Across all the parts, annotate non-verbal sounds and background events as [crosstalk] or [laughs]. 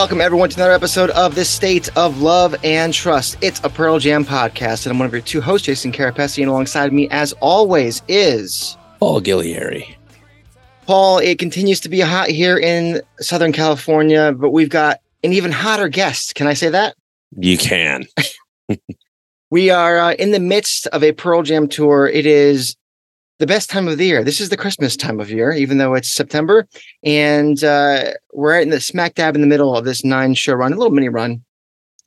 Welcome, everyone, to another episode of The State of Love and Trust. It's a Pearl Jam podcast, and I'm one of your two hosts, Jason Carapesi, and alongside me, as always, is Paul Gillieri. Paul. It continues to be hot here in Southern California, but we've got an even hotter guest. Can I say that? You can. [laughs] we are uh, in the midst of a Pearl Jam tour. It is the best time of the year. This is the Christmas time of year, even though it's September. And uh, we're right in the smack dab in the middle of this nine show run, a little mini run.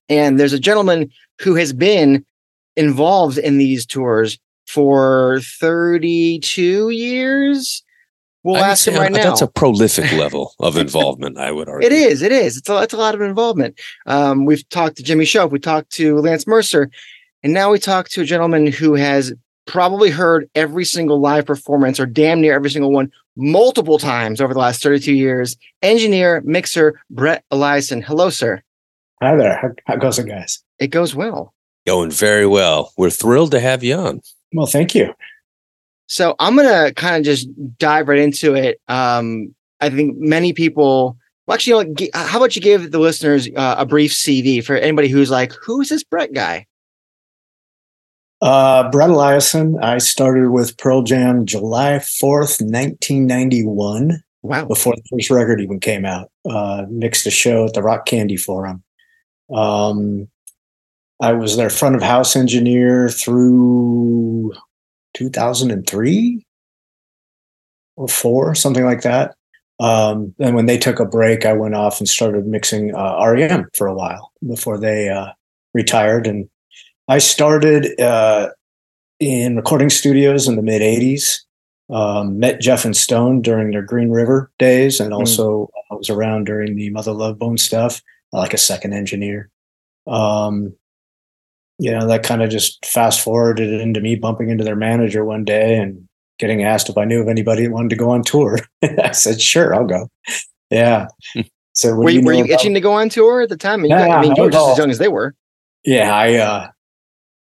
And there's a gentleman who has been involved in these tours for 32 years. We'll ask him right now. That's a prolific level of involvement, I would argue. It is. It is. It's a, it's a lot of involvement. Um, we've talked to Jimmy Shoaf. We talked to Lance Mercer. And now we talk to a gentleman who has probably heard every single live performance or damn near every single one multiple times over the last 32 years. Engineer, mixer, Brett Eliason. Hello, sir. Hi there. How, how goes it, guys? It goes well. Going very well. We're thrilled to have you on. Well, thank you. So I'm going to kind of just dive right into it. Um, I think many people, well, actually, you know, how about you give the listeners uh, a brief CV for anybody who's like, who's this Brett guy? Uh, Brett Eliason. I started with Pearl Jam July 4th, 1991, Wow. before the first record even came out. Uh, mixed a show at the Rock Candy Forum. Um, I was their front of house engineer through 2003 or four, something like that. Um, and when they took a break, I went off and started mixing uh, REM for a while before they uh, retired. And I started uh, in recording studios in the mid 80s. Um, met Jeff and Stone during their Green River days, and also I was around during the Mother Love Bone stuff, like a second engineer. Um, you know, that kind of just fast forwarded into me bumping into their manager one day and getting asked if I knew of anybody that wanted to go on tour. [laughs] I said, sure, I'll go. Yeah. So Were do you, were you about- itching to go on tour at the time? I mean, you, Yeah, got- I mean, you were just all- as young as they were. Yeah, I uh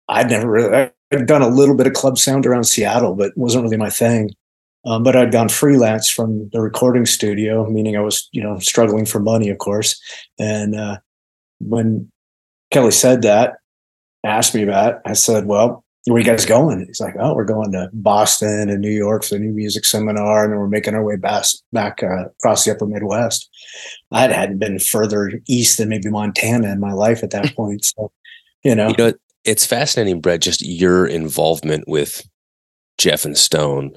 I'd never really I'd done a little bit of club sound around Seattle, but it wasn't really my thing. Um, but I'd gone freelance from the recording studio, meaning I was, you know, struggling for money, of course. And uh, when Kelly said that, asked me about it, I said, "Well, where you guys going?" He's like, "Oh, we're going to Boston and New York for the new music seminar, and then we're making our way back back uh, across the Upper Midwest." I hadn't been further east than maybe Montana in my life at that [laughs] point, so you know, You know, it's fascinating, Brett, just your involvement with Jeff and Stone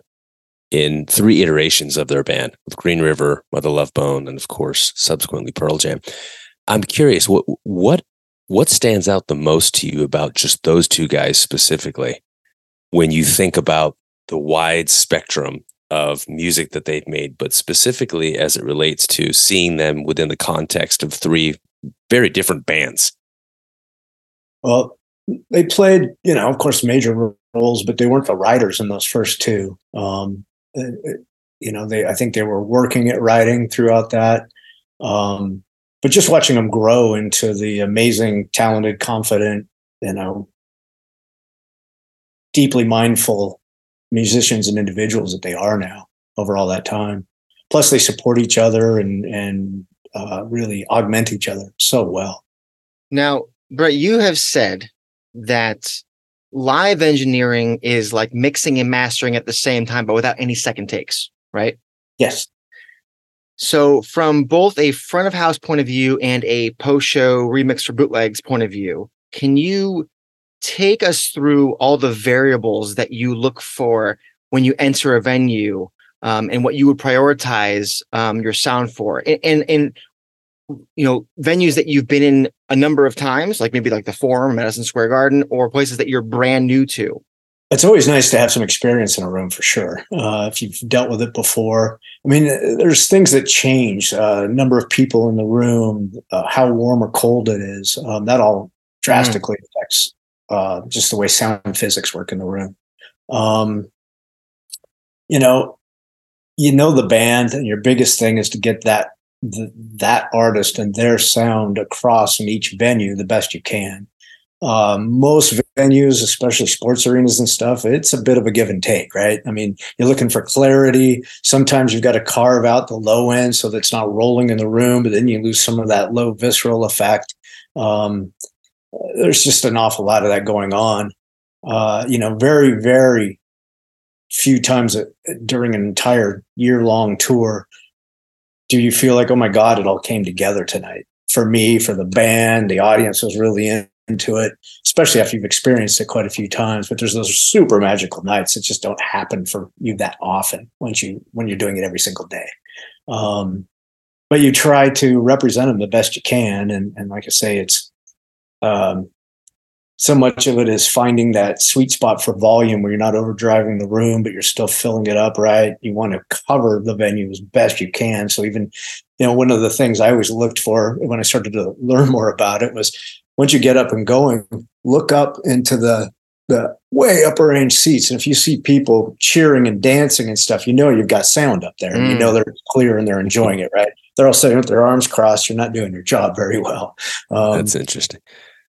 in three iterations of their band with Green River, Mother Love Bone, and of course, subsequently Pearl Jam. I'm curious, what what what stands out the most to you about just those two guys specifically when you think about the wide spectrum of music that they've made, but specifically as it relates to seeing them within the context of three very different bands? Well, they played, you know, of course, major roles, but they weren't the writers in those first two. Um, uh, uh, you know, they I think they were working at writing throughout that. Um, but just watching them grow into the amazing, talented, confident, you know, deeply mindful musicians and individuals that they are now over all that time. Plus, they support each other and and uh, really augment each other so well. Now, Brett, you have said that live engineering is like mixing and mastering at the same time, but without any second takes, right? Yes. So, from both a front of house point of view and a post show remix for bootlegs point of view, can you take us through all the variables that you look for when you enter a venue um, and what you would prioritize um, your sound for? And, and, and, you know, venues that you've been in a number of times, like maybe like the Forum, Madison Square Garden, or places that you're brand new to. it's always nice to have some experience in a room for sure. Uh, if you've dealt with it before, I mean, there's things that change. Uh, number of people in the room, uh, how warm or cold it is, um, that all drastically mm. affects uh, just the way sound physics work in the room. Um, you know, you know the band, and your biggest thing is to get that the, that artist and their sound across in each venue the best you can. Um, most venues, especially sports arenas and stuff, it's a bit of a give and take, right? I mean, you're looking for clarity. Sometimes you've got to carve out the low end so that it's not rolling in the room, but then you lose some of that low visceral effect. Um, there's just an awful lot of that going on. Uh, you know, very, very few times a, during an entire year long tour do you feel like, oh my God, it all came together tonight? For me, for the band, the audience was really in, into it, especially after you've experienced it quite a few times. But there's those super magical nights that just don't happen for you that often once you when you're doing it every single day. Um, but you try to represent them the best you can, and and like I say, it's um, so much of it is finding that sweet spot for volume where you're not overdriving the room, but you're still filling it up right. You want to cover the venue as best you can. So even, you know, one of the things I always looked for when I started to learn more about it was once you get up and going, look up into the the way upper range seats. And if you see people cheering and dancing and stuff, you know you've got sound up there. Mm. You know they're clear and they're enjoying it, right? They're all sitting with their arms crossed. You're not doing your job very well. Um, That's interesting.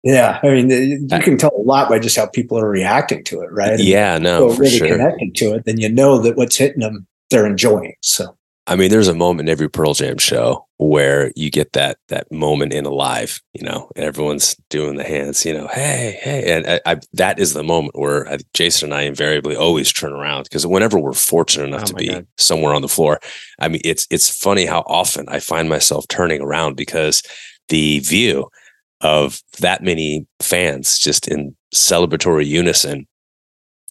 Yeah, I mean, you uh, can tell a lot by just how people are reacting to it, right? yeah, no, for really sure. connected to it, then you know that what's hitting them, they're enjoying. So I mean, there's a moment in every Pearl Jam show where you get that that moment in a live, you know, and everyone's doing the hands, you know, hey, hey, and I, I, that is the moment where I, Jason and I invariably always turn around because whenever we're fortunate enough oh to be God. somewhere on the floor, I mean, it's it's funny how often I find myself turning around because the view of that many fans just in celebratory unison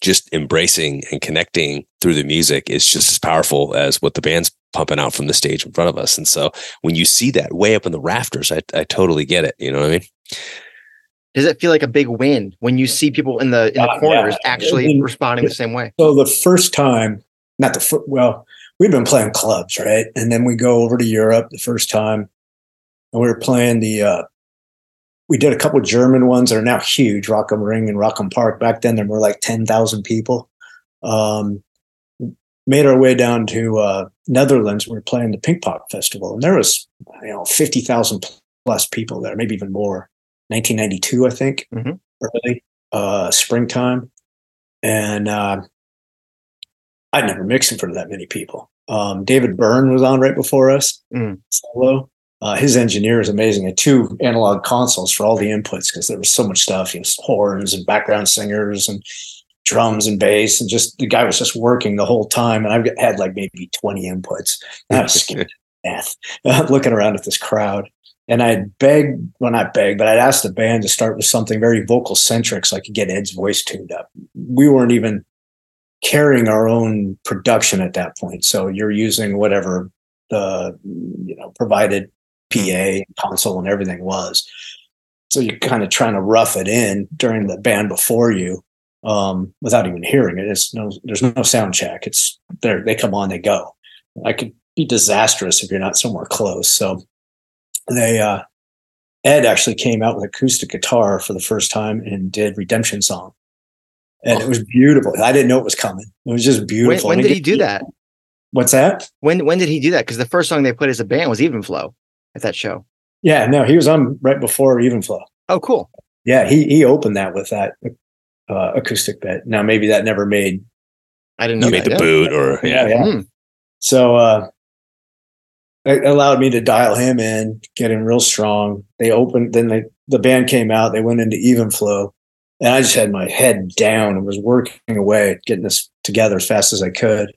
just embracing and connecting through the music is just as powerful as what the band's pumping out from the stage in front of us. And so when you see that way up in the rafters, I, I totally get it. You know what I mean? Does it feel like a big win when you see people in the in the uh, corners yeah. actually I mean, responding the same way? So the first time, not the fir- well, we've been playing clubs, right? And then we go over to Europe the first time, and we were playing the uh, we did a couple of German ones that are now huge, Rock am Ring and Rock am Park. Back then, there were like 10,000 people. Um, made our way down to uh, Netherlands. We were playing the Pinkpop Festival, and there was you know 50,000 plus people there, maybe even more. 1992, I think, mm-hmm. early uh, springtime. And uh, I'd never mixed in front of that many people. Um, David Byrne was on right before us, mm. solo. Uh, his engineer is amazing. Had two analog consoles for all the inputs because there was so much stuff, you know, horns and background singers and drums and bass, and just the guy was just working the whole time. And I've had like maybe twenty inputs. I was [laughs] scared death [laughs] looking around at this crowd. And I'd beg, well, not beg, but I'd ask the band to start with something very vocal centric so I could get Ed's voice tuned up. We weren't even carrying our own production at that point. So you're using whatever the, you know, provided PA console and everything was. So you're kind of trying to rough it in during the band before you um, without even hearing it. It's no, there's no sound check. It's there. They come on, they go. I could be disastrous if you're not somewhere close. So they, uh, Ed actually came out with acoustic guitar for the first time and did Redemption Song. And oh. it was beautiful. I didn't know it was coming. It was just beautiful. When, when did he do that? What's that? When when did he do that? Because the first song they put as a band was Even Flow at that show? Yeah, no, he was on right before Even Flow. Oh, cool. Yeah, he he opened that with that uh, acoustic bit. Now maybe that never made. I didn't know. Made the boot or yeah, yeah. Mm. So uh, it allowed me to dial him in, get him real strong. They opened, then they the band came out. They went into Even Flow, and I just had my head down and was working away, getting this together as fast as I could.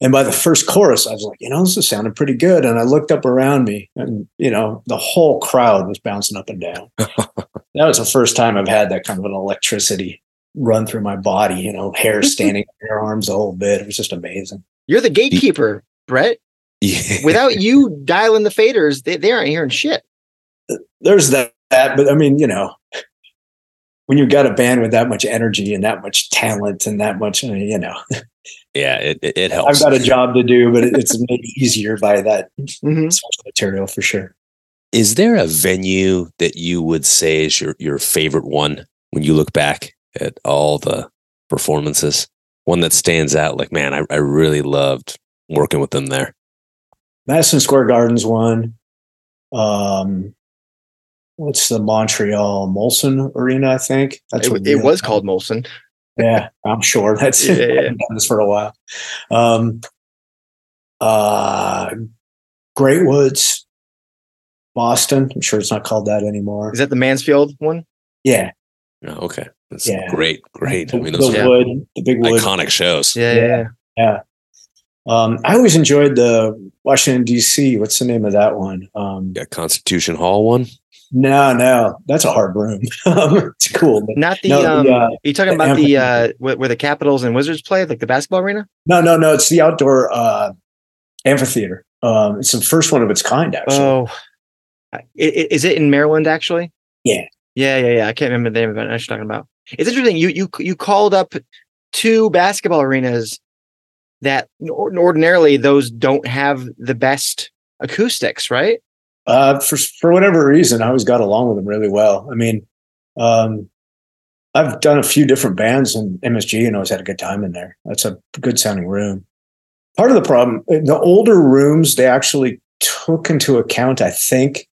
And by the first chorus, I was like, you know, this is sounding pretty good. And I looked up around me and, you know, the whole crowd was bouncing up and down. [laughs] that was the first time I've had that kind of an electricity run through my body, you know, hair [laughs] standing on your arms a whole bit. It was just amazing. You're the gatekeeper, Brett. Yeah. Without [laughs] you dialing the faders, they, they aren't hearing shit. There's that, that, but I mean, you know, when you've got a band with that much energy and that much talent and that much, uh, you know, [laughs] Yeah, it, it, it helps. I've got a job to do, but it's made easier by that [laughs] Mhm. special material for sure. Is there a venue that you would say is your, your favorite one when you look back at all the performances? One that stands out like, man, I, I really loved working with them there. Madison Square Gardens one. Um, what's the Montreal Molson Arena? I think that's It, what it was called Molson. Yeah, I'm sure [laughs] that's Yeah, yeah, yeah. Done this for a while. Um, uh, Great Woods, Boston. I'm sure it's not called that anymore. Is that the Mansfield one? Yeah, Oh, okay. That's Yeah. great. Great. I mean, the those Yeah. are wood, the big wood. iconic shows. Yeah, Yeah. yeah. Yeah. Um, I always enjoyed the Washington D.C. What's the name of that one? Um, Got Constitution Hall one. No, no, that's a hard room. [laughs] it's cool, Not the. No, the, um, uh, are you talking the about the uh, where, the Capitals and Wizards play, like the basketball arena? no, no, no. It's the outdoor uh, amphitheater. Um, it's the first one of its kind, actually. Oh, is it in Maryland actually? Yeah. Yeah, yeah, yeah. I can't remember the name of it. I know what you're talking about. It's interesting. You you you called up two basketball arenas that ordinarily those don't have the best acoustics, right? Uh, for for whatever reason, I always got along with them really well. I mean, um, I've done a few different bands in MSG and always had a good time in there. That's a good sounding room. Part of the problem, the older rooms, they actually took into account, I think,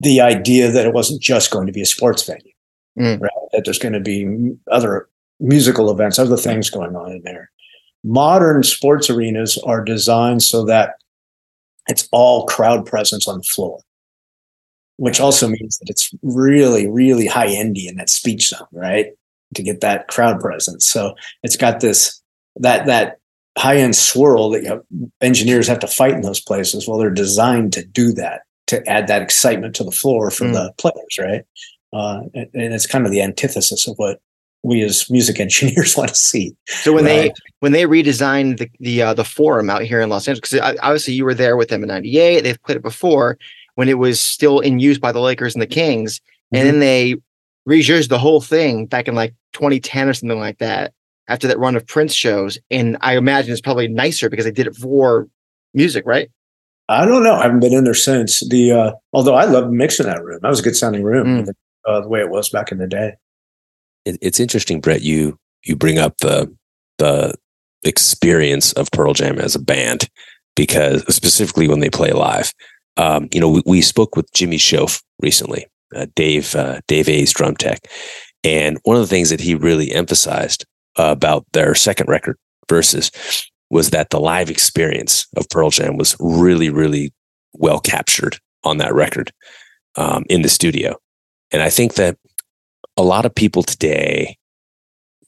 the idea that it wasn't just going to be a sports venue, Mm. right? That there's going to be other musical events, other things going on in there. Modern sports arenas are designed so that it's all crowd presence on the floor, which also means that it's really, really high endy in that speech zone, right? To get that crowd presence. So it's got this that that high end swirl that you have, engineers have to fight in those places. Well, they're designed to do that to add that excitement to the floor for Mm. the players, right? Uh, and, and it's kind of the antithesis of what we as music [laughs] engineers want to see. So when they when they redesigned the the uh, the forum out here in Los Angeles, because obviously you were there with them in '98, they've played it before when it was still in use by the Lakers and the Kings, and then they rejudged the whole thing back in like 2010 or something like that after that run of Prince shows, and I imagine it's probably nicer because they did it for music, right? I don't know. I haven't been in there since the. Uh, although I love mixing that room. That was a good sounding room, Mm. uh, the way it was back in the day. It, it's interesting, Brett. You you bring up the the experience of Pearl Jam as a band because specifically when they play live. Um, you know, we, we spoke with Jimmy Shoaf recently, uh, Dave uh, Dave A's drum tech, and one of the things that he really emphasized uh, about their second record versus was that the live experience of Pearl Jam was really really well captured on that record um, in the studio, and I think that a lot of people today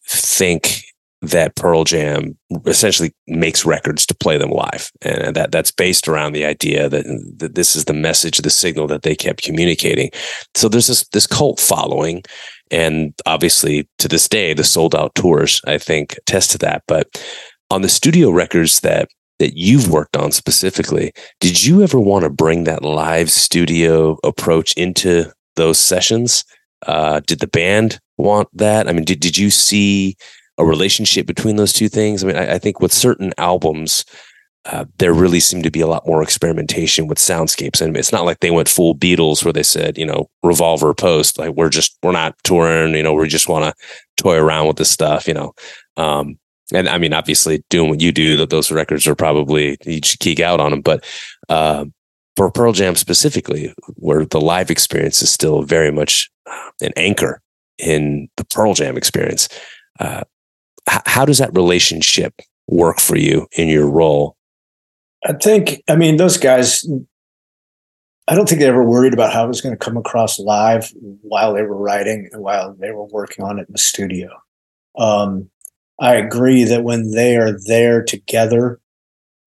think that Pearl Jam essentially makes records to play them live, and that that's based around the idea that, that this is the message, the signal that they kept communicating. So there's this this cult following, and obviously to this day, the sold out tours I think attest to that. But on the studio records that that you've worked on specifically, did you ever want to bring that live studio approach into those sessions? Uh, did the band want that? I mean, did, did you see a relationship between those two things? I mean, I, I think with certain albums, uh, there really seemed to be a lot more experimentation with soundscapes. And it's not like they went full Beatles where they said, you know, revolver post, like we're just, we're not touring, you know, we just want to toy around with this stuff, you know. Um, and I mean, obviously doing what you do, that those records are probably, you should geek out on them. But, uh, for Pearl Jam specifically, where the live experience is still very much uh, an anchor in the Pearl Jam experience. Uh, h- how does that relationship work for you in your role? I think. I mean, those guys. I don't think they ever worried about how it was going to come across live while they were writing and while they were working on it in the studio. Um, I agree that when they are there together,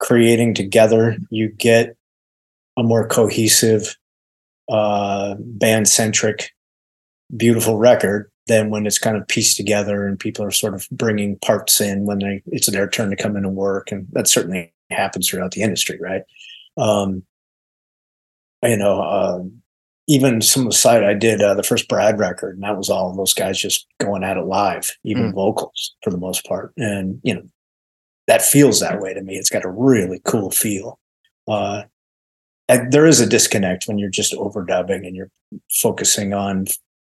creating together, you get a more cohesive, uh, band centric, beautiful record than when it's kind of pieced together and people are sort of bringing parts in when they it's their turn to come in and work, and that certainly happens throughout the industry, right? Um, you know, uh, even some of the side I did uh, the first Brad record, and that was all those guys just going at it live, even Mm. vocals for the most part. And you know, that feels that way to me. It's got a really cool feel. Uh, there is a disconnect when you're just overdubbing and you're focusing on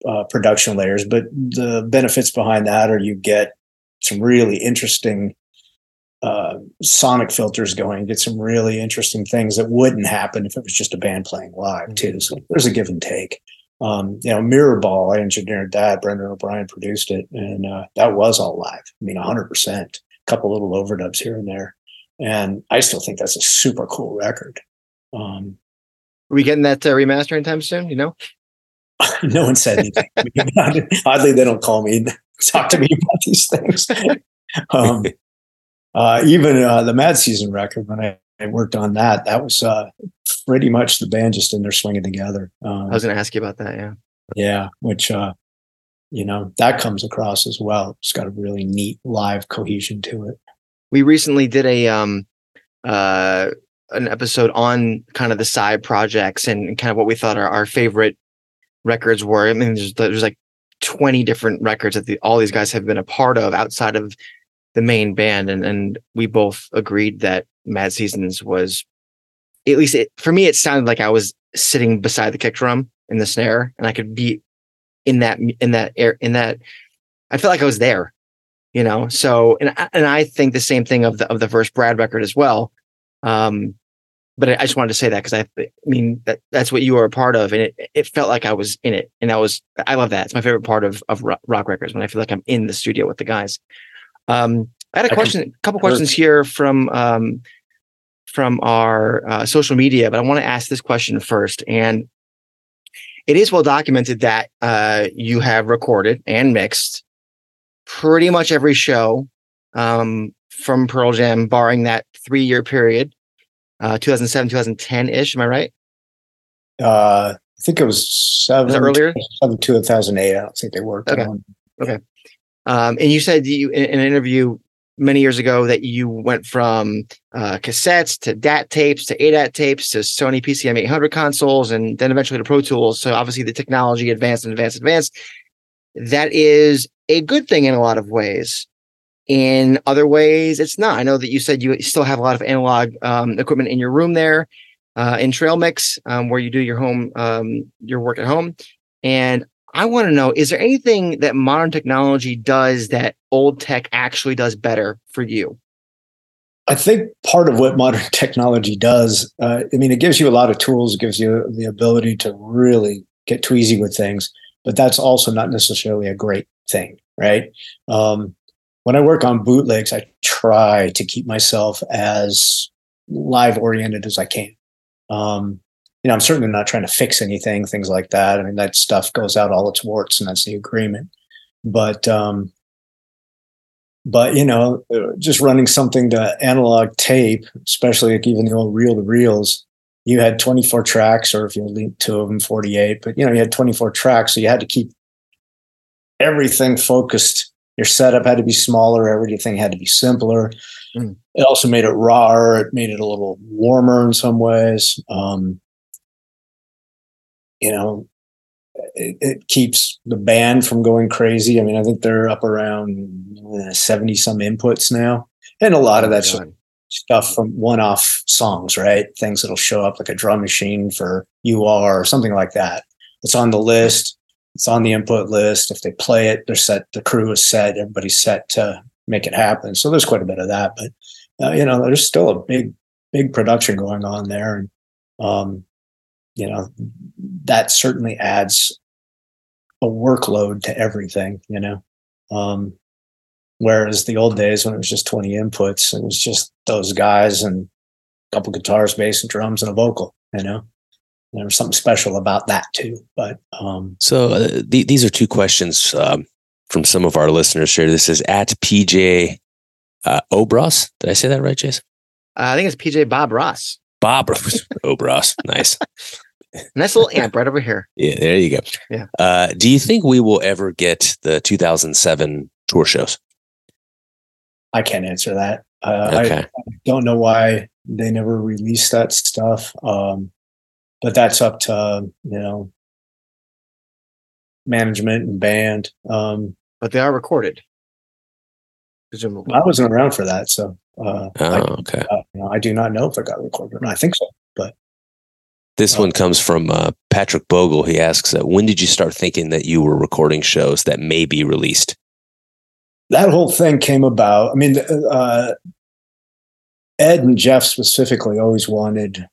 uh, production layers, but the benefits behind that are you get some really interesting uh, sonic filters going, get some really interesting things that wouldn't happen if it was just a band playing live too. So there's a give and take. Um, you know, Mirror Ball, I engineered that. Brendan O'Brien produced it, and uh, that was all live. I mean, 100. percent A couple little overdubs here and there, and I still think that's a super cool record. Um, Are we getting that uh, remaster anytime soon? You know, [laughs] no one said anything. [laughs] Oddly, they don't call me, [laughs] talk to me about these things. Um, uh, even uh, the Mad Season record, when I, I worked on that, that was uh, pretty much the band just in there swinging together. Um, I was going to ask you about that. Yeah. yeah, which uh, you know that comes across as well. It's got a really neat live cohesion to it. we recently did a um uh an episode on kind of the side projects and kind of what we thought our, our favorite records were. I mean, there's there's like 20 different records that the, all these guys have been a part of outside of the main band, and and we both agreed that Mad Seasons was at least it, for me. It sounded like I was sitting beside the kick drum and the snare, and I could be in that in that air in that. I felt like I was there you know so and I- and i think the same thing of the of the first brad record as well um but i just wanted to say that because i I mean that that's what you are a part of and it it felt like i was in it and i was i love that. It's my favorite part of of rock records when i feel like i'm in the studio with the guys. Um i had a question a couple questions here from um from our uh, social media but i want to ask this question first and it is well documented that uh, you have recorded and mixed pretty much every show um, from Pearl Jam, barring that three year period, uh, 2007, 2010 ish. Am I right? Uh, I think it was seven Was earlier? seven, 2008. I don't think they worked Okay. on. Um, and you said you in, in an interview many years ago that you went from uh, cassettes to DAT tapes to ADAT tapes to Sony PCM 800 consoles and then eventually to Pro Tools. So obviously the technology advanced and advanced, advanced. That is a good thing in a lot of ways. In other ways, it's not. I know that you said you still have a lot of analog um, equipment in your room there uh, in Trail Mix, um, where you do your home, um, your work at home. And I want to know: Is there anything that modern technology does that old tech actually does better for you? I think part of what modern [laughs] technology does, uh, I mean, it gives you a lot of tools, it gives you the ability to really get tweezy with things, but that's also not necessarily a great thing, right? Um, when I work on bootlegs, I try to keep myself as live oriented as I can. Um, you know, I'm certainly not trying to fix anything, things like that. I mean, that stuff goes out all its warts, and that's the agreement. But um, but you know just running something to analog tape especially like even the old reel to reels you had 24 tracks or if you linked two of them 48 but you know you had 24 tracks so you had to keep everything focused your setup had to be smaller everything had to be simpler Mm. it also made it rawer it made it a little warmer in some ways um, you know it, it keeps the band from going crazy. I mean, I think they're up around seventy some inputs now, and a lot of that stuff from one-off songs, right? Things that'll show up like a drum machine for You Are or something like that. It's on the list. It's on the input list. If they play it, they're set. The crew is set. Everybody's set to make it happen. So there's quite a bit of that, but uh, you know, there's still a big, big production going on there, and um, you know, that certainly adds a workload to everything. You know, um, whereas the old days when it was just 20 inputs, it was just those guys and a couple guitars, bass, and drums, and a vocal. You know, there was something special about that too. But um, So uh, th- these are two questions um, from some of our listeners here. This is at PJ uh, Obros. Did I say that right, Jason? Uh, I think it's PJ Bob Ross. Bob Ross, [laughs] Obros. Nice. [laughs] Nice little amp right over here. Yeah, there you go. Yeah. Uh, do you think we will ever get the 2007 tour shows? I can't answer that. Uh, I, Okay. don't know why they never released that stuff. Um, but that's up to you know management and band. Um, but they are recorded. Presumably. I wasn't around for that, so uh, Oh, I, okay. uh, you know, I do not know if it got recorded. or. I think so. But this one comes from uh, Patrick Bogle. He asks, uh, "When did you start thinking that you were recording shows that may be released?" that whole thing came about. I mean, uh, Ed and Jeff specifically always wanted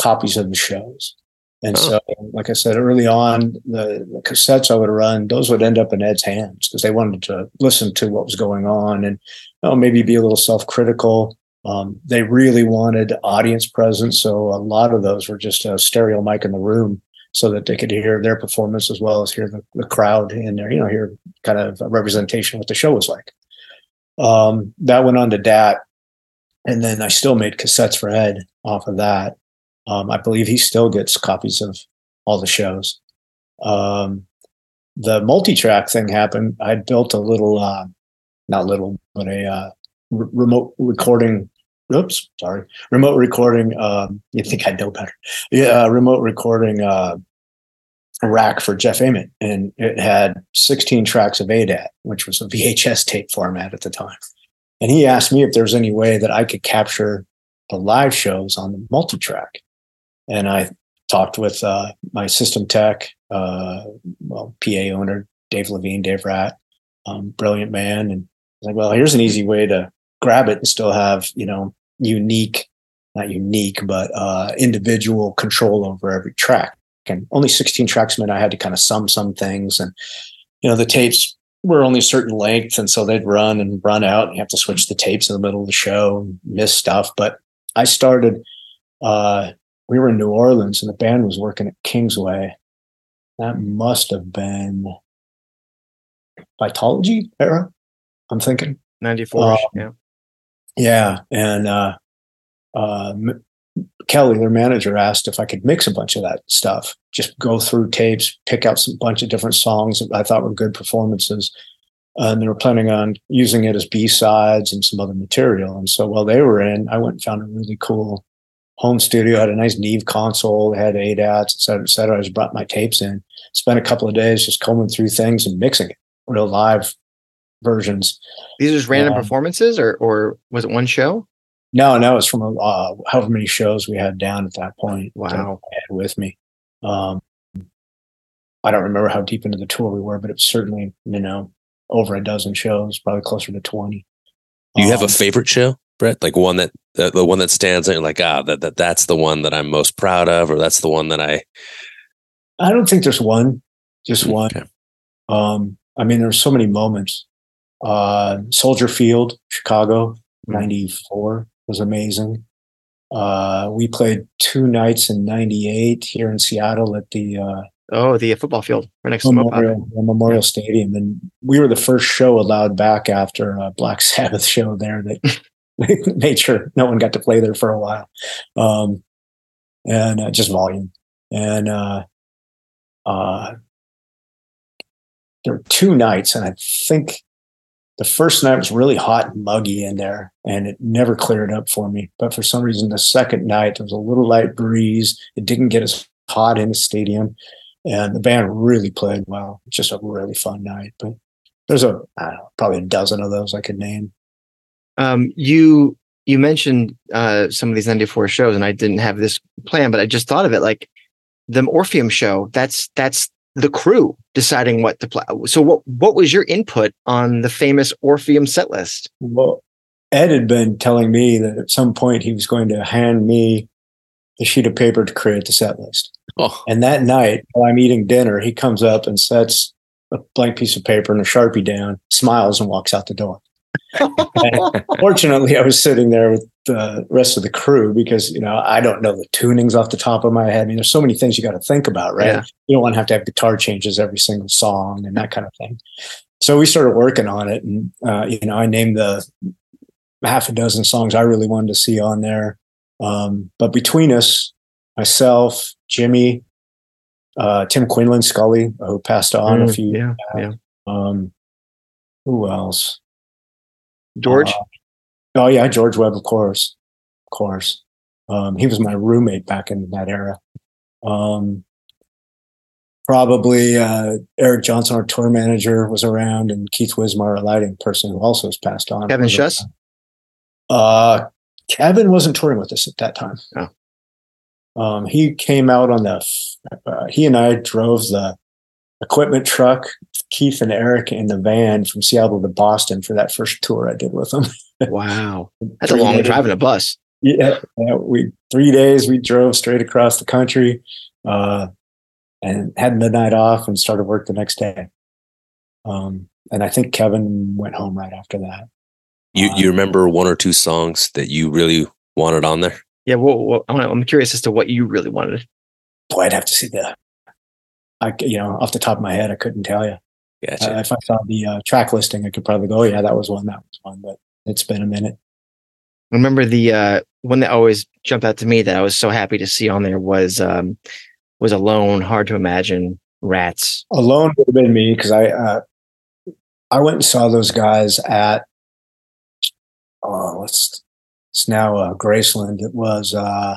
copies of the shows. And Oh. so, like I said early on, the, the cassettes I would run, those would end up in Ed's hands because they wanted to listen to what was going on and oh, maybe be a little self critical. Um, they really wanted audience presence. So, a lot of those were just a stereo mic in the room so that they could hear their performance as well as hear the, the crowd in there, you know, hear kind of a representation of what the show was like. Um, that went on to DAT. And then I still made cassettes for Ed off of that. Um, I believe he still gets copies of all the shows. Um, the multi-track thing happened. I built a little, uh, not little, but a uh, remote recording. Oops, sorry, remote recording. Um, you think I'd know better? Yeah, uh, remote recording uh, rack for Jeff Ament, and it had 16 tracks of ADAT, which was a VHS tape format at the time. And he asked me if there was any way that I could capture the live shows on the multi-track. And I talked with uh, my system tech, uh, well, PA owner, Dave Levine, Dave Rat, um, brilliant man. And like, well, here's an easy way to grab it and still have, you know, unique, not unique, but uh, individual control over every track. And only 16 tracks meant I had to kind of sum some things. And, you know, the tapes were only a certain length. And so they'd run and run out. And you have to switch the tapes in the middle of the show miss stuff. But I started, uh, we were in New Orleans and the band was working at Kingsway. That must have been Vitology era, I'm thinking. 94. Um, yeah. Yeah. And uh, uh, M- Kelly, their manager, asked if I could mix a bunch of that stuff, just go through tapes, pick out some bunch of different songs that I thought were good performances. and they were planning on using it as B sides and some other material. And so while they were in, I went and found a really cool home studio, had a nice Neve console, had ADATs, et cetera, et cetera. I just brought my tapes in, spent a couple of days just combing through things and mixing it, real live versions. These are just random Um, performances, or or was it one show? No, no, it's from uh, however many shows we had down at that point. that Wow. I had with me. Um, I don't remember how deep into the tour we were, but it was certainly you know over a dozen shows, probably closer to twenty. Do you have a Um, favorite show, Brett? Like one that the, the one that stands out, you're like, ah, that, that that's the one that I'm most proud of, or that's the one that I I don't think there's one, just one. Okay. Um, I mean, there's so many moments. Uh, Soldier Field, Chicago, '94 was amazing. Uh, we played two nights in '98 here in Seattle at the uh, Oh, the football field right next to the Memorial, the Memorial Stadium, and we were the first show allowed back after a Black [laughs] Sabbath show there that [laughs] [laughs] made sure no one got to play there for a while, um, and uh, just volume. And uh, uh, there were two nights, and I think the first night was really hot and muggy in there, and it never cleared up for me. But for some reason, the second night there was a little light breeze. It didn't get as hot in the stadium and the band really played well. Just a really fun night. But there's a know, probably a dozen of those I could name. Um, you you mentioned uh, some of these 94 shows, and I didn't have this plan, but I just thought of it like the Orpheum show. That's that's the crew deciding what to play. So what what was your input on the famous Orpheum set list? Well, Ed had been telling me that at some point he was going to hand me the sheet of paper to create the set list. oh And that night, while I'm eating dinner, he comes up and sets a blank piece of paper and a sharpie down, smiles, and walks out the door. [laughs] Fortunately, I was sitting there with the rest of the crew because you know I don't know the tunings off the top of my head. I mean, there's so many things you got to think about, right? Yeah. You don't want to have to have guitar changes every single song and that kind of thing. So we started working on it, and uh, you know, I named the half a dozen songs I really wanted to see on there. Um, but between us, myself, Jimmy, uh, Tim Quinlan Scully, who passed on a Mm, few. yeah, yeah. Um, who else? George. Uh, oh yeah, George Webb, of course, of course. Um, he was my roommate back in that era. Um, probably uh, Eric Johnson, our tour manager, was around, and Keith Wismar, a lighting person who also has passed on. Kevin was Schuss? around. Uh, Kevin wasn't touring with us at that time. Oh. Um, he came out on the. Uh, he and I drove the equipment truck. Keith and Eric in the van from Seattle to Boston for that first tour I did with them. [laughs] Wow. That's a long days. drive in a bus. Yeah, yeah, we three days we drove straight across the country, uh, and had the night off and started work the next day. Um, and I think Kevin went home right after that. You you remember one or two songs that you really wanted on there? Yeah. Well, well I'm curious as to what you really wanted. Boy, I'd have to see the. I you know off the top of my head I couldn't tell you. Gotcha. Uh, if I saw the uh, track listing, I could probably go, oh, yeah, that was one, that was one. But it's been a minute. remember the uh, one that always jumped out to me that I was so happy to see on there was um, was alone, hard to imagine, rats. Alone would have been me because I uh, I went and saw those guys at oh what's it's now uh, Graceland. It was uh,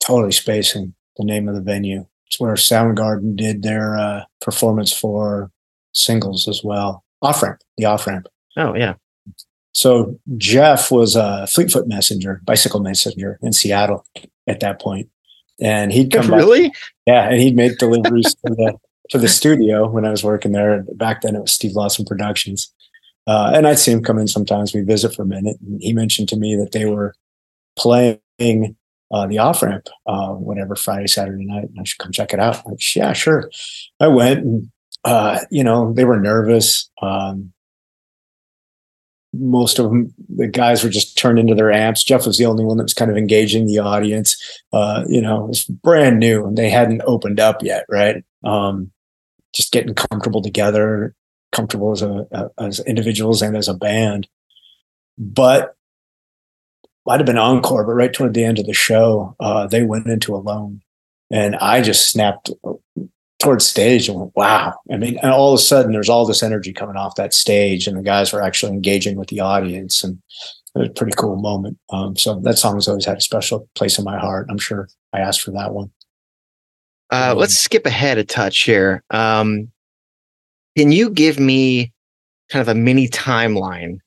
totally spacing the name of the venue. It's where Soundgarden did their uh, performance for singles as well. Off ramp, the off ramp. Oh yeah, So Jeff was a Fleetfoot messenger, bicycle messenger in Seattle at that point, and he'd come really? yeah, and he'd make deliveries [laughs] to the to the studio when I was working there. Back then, it was Steve Lawson Productions, uh, and I'd see him come in sometimes. We would visit for a minute, and he mentioned to me that they were playing uh, the off ramp, uh, whatever Friday, Saturday night, and I should come check it out. Like, yeah, sure. I went, and uh, you know, they were nervous. Um, most of them, the guys were just turned into their amps. Jeff was the only one that was kind of engaging the audience. Uh, you know, it was brand new and they hadn't opened up yet, right? Um, just getting comfortable together, comfortable as a as individuals and as a band. But might have been encore, but right toward the end of the show, uh, they went into a alone, and I just snapped towards stage and went, "Wow!" I mean, and all of a sudden, there's all this energy coming off that stage, and the guys were actually engaging with the audience, and it was a pretty cool moment. Um, so that song has always had a special place in my heart. I'm sure I asked for that one. Uh, Um, let's skip ahead a touch here. Um, can you give me kind of a mini timeline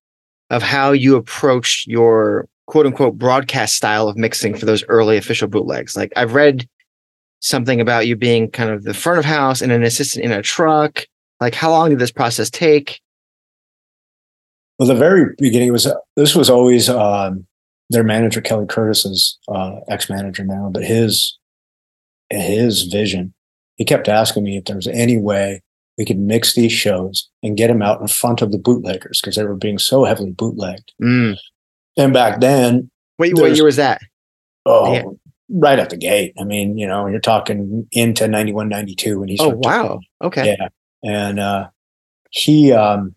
of how you approached your quote unquote broadcast style of mixing for those early official bootlegs? Like I've read something about you being kind of the front of house and an assistant in a truck. Like how long did this process take? Well, the very beginning was this was always um, their manager Kelly Curtis's uh, ex manager now, but his his vision. He kept asking me if there was any way we could mix these shows and get them out in front of the bootleggers because they were being so heavily bootlegged. Mm. And back then, Wait, what year was that? oh, Yeah. right at the gate. I mean, you know, you're talking into 91, 92 when he Oh wow. Okay. yeah. And uh, he, um,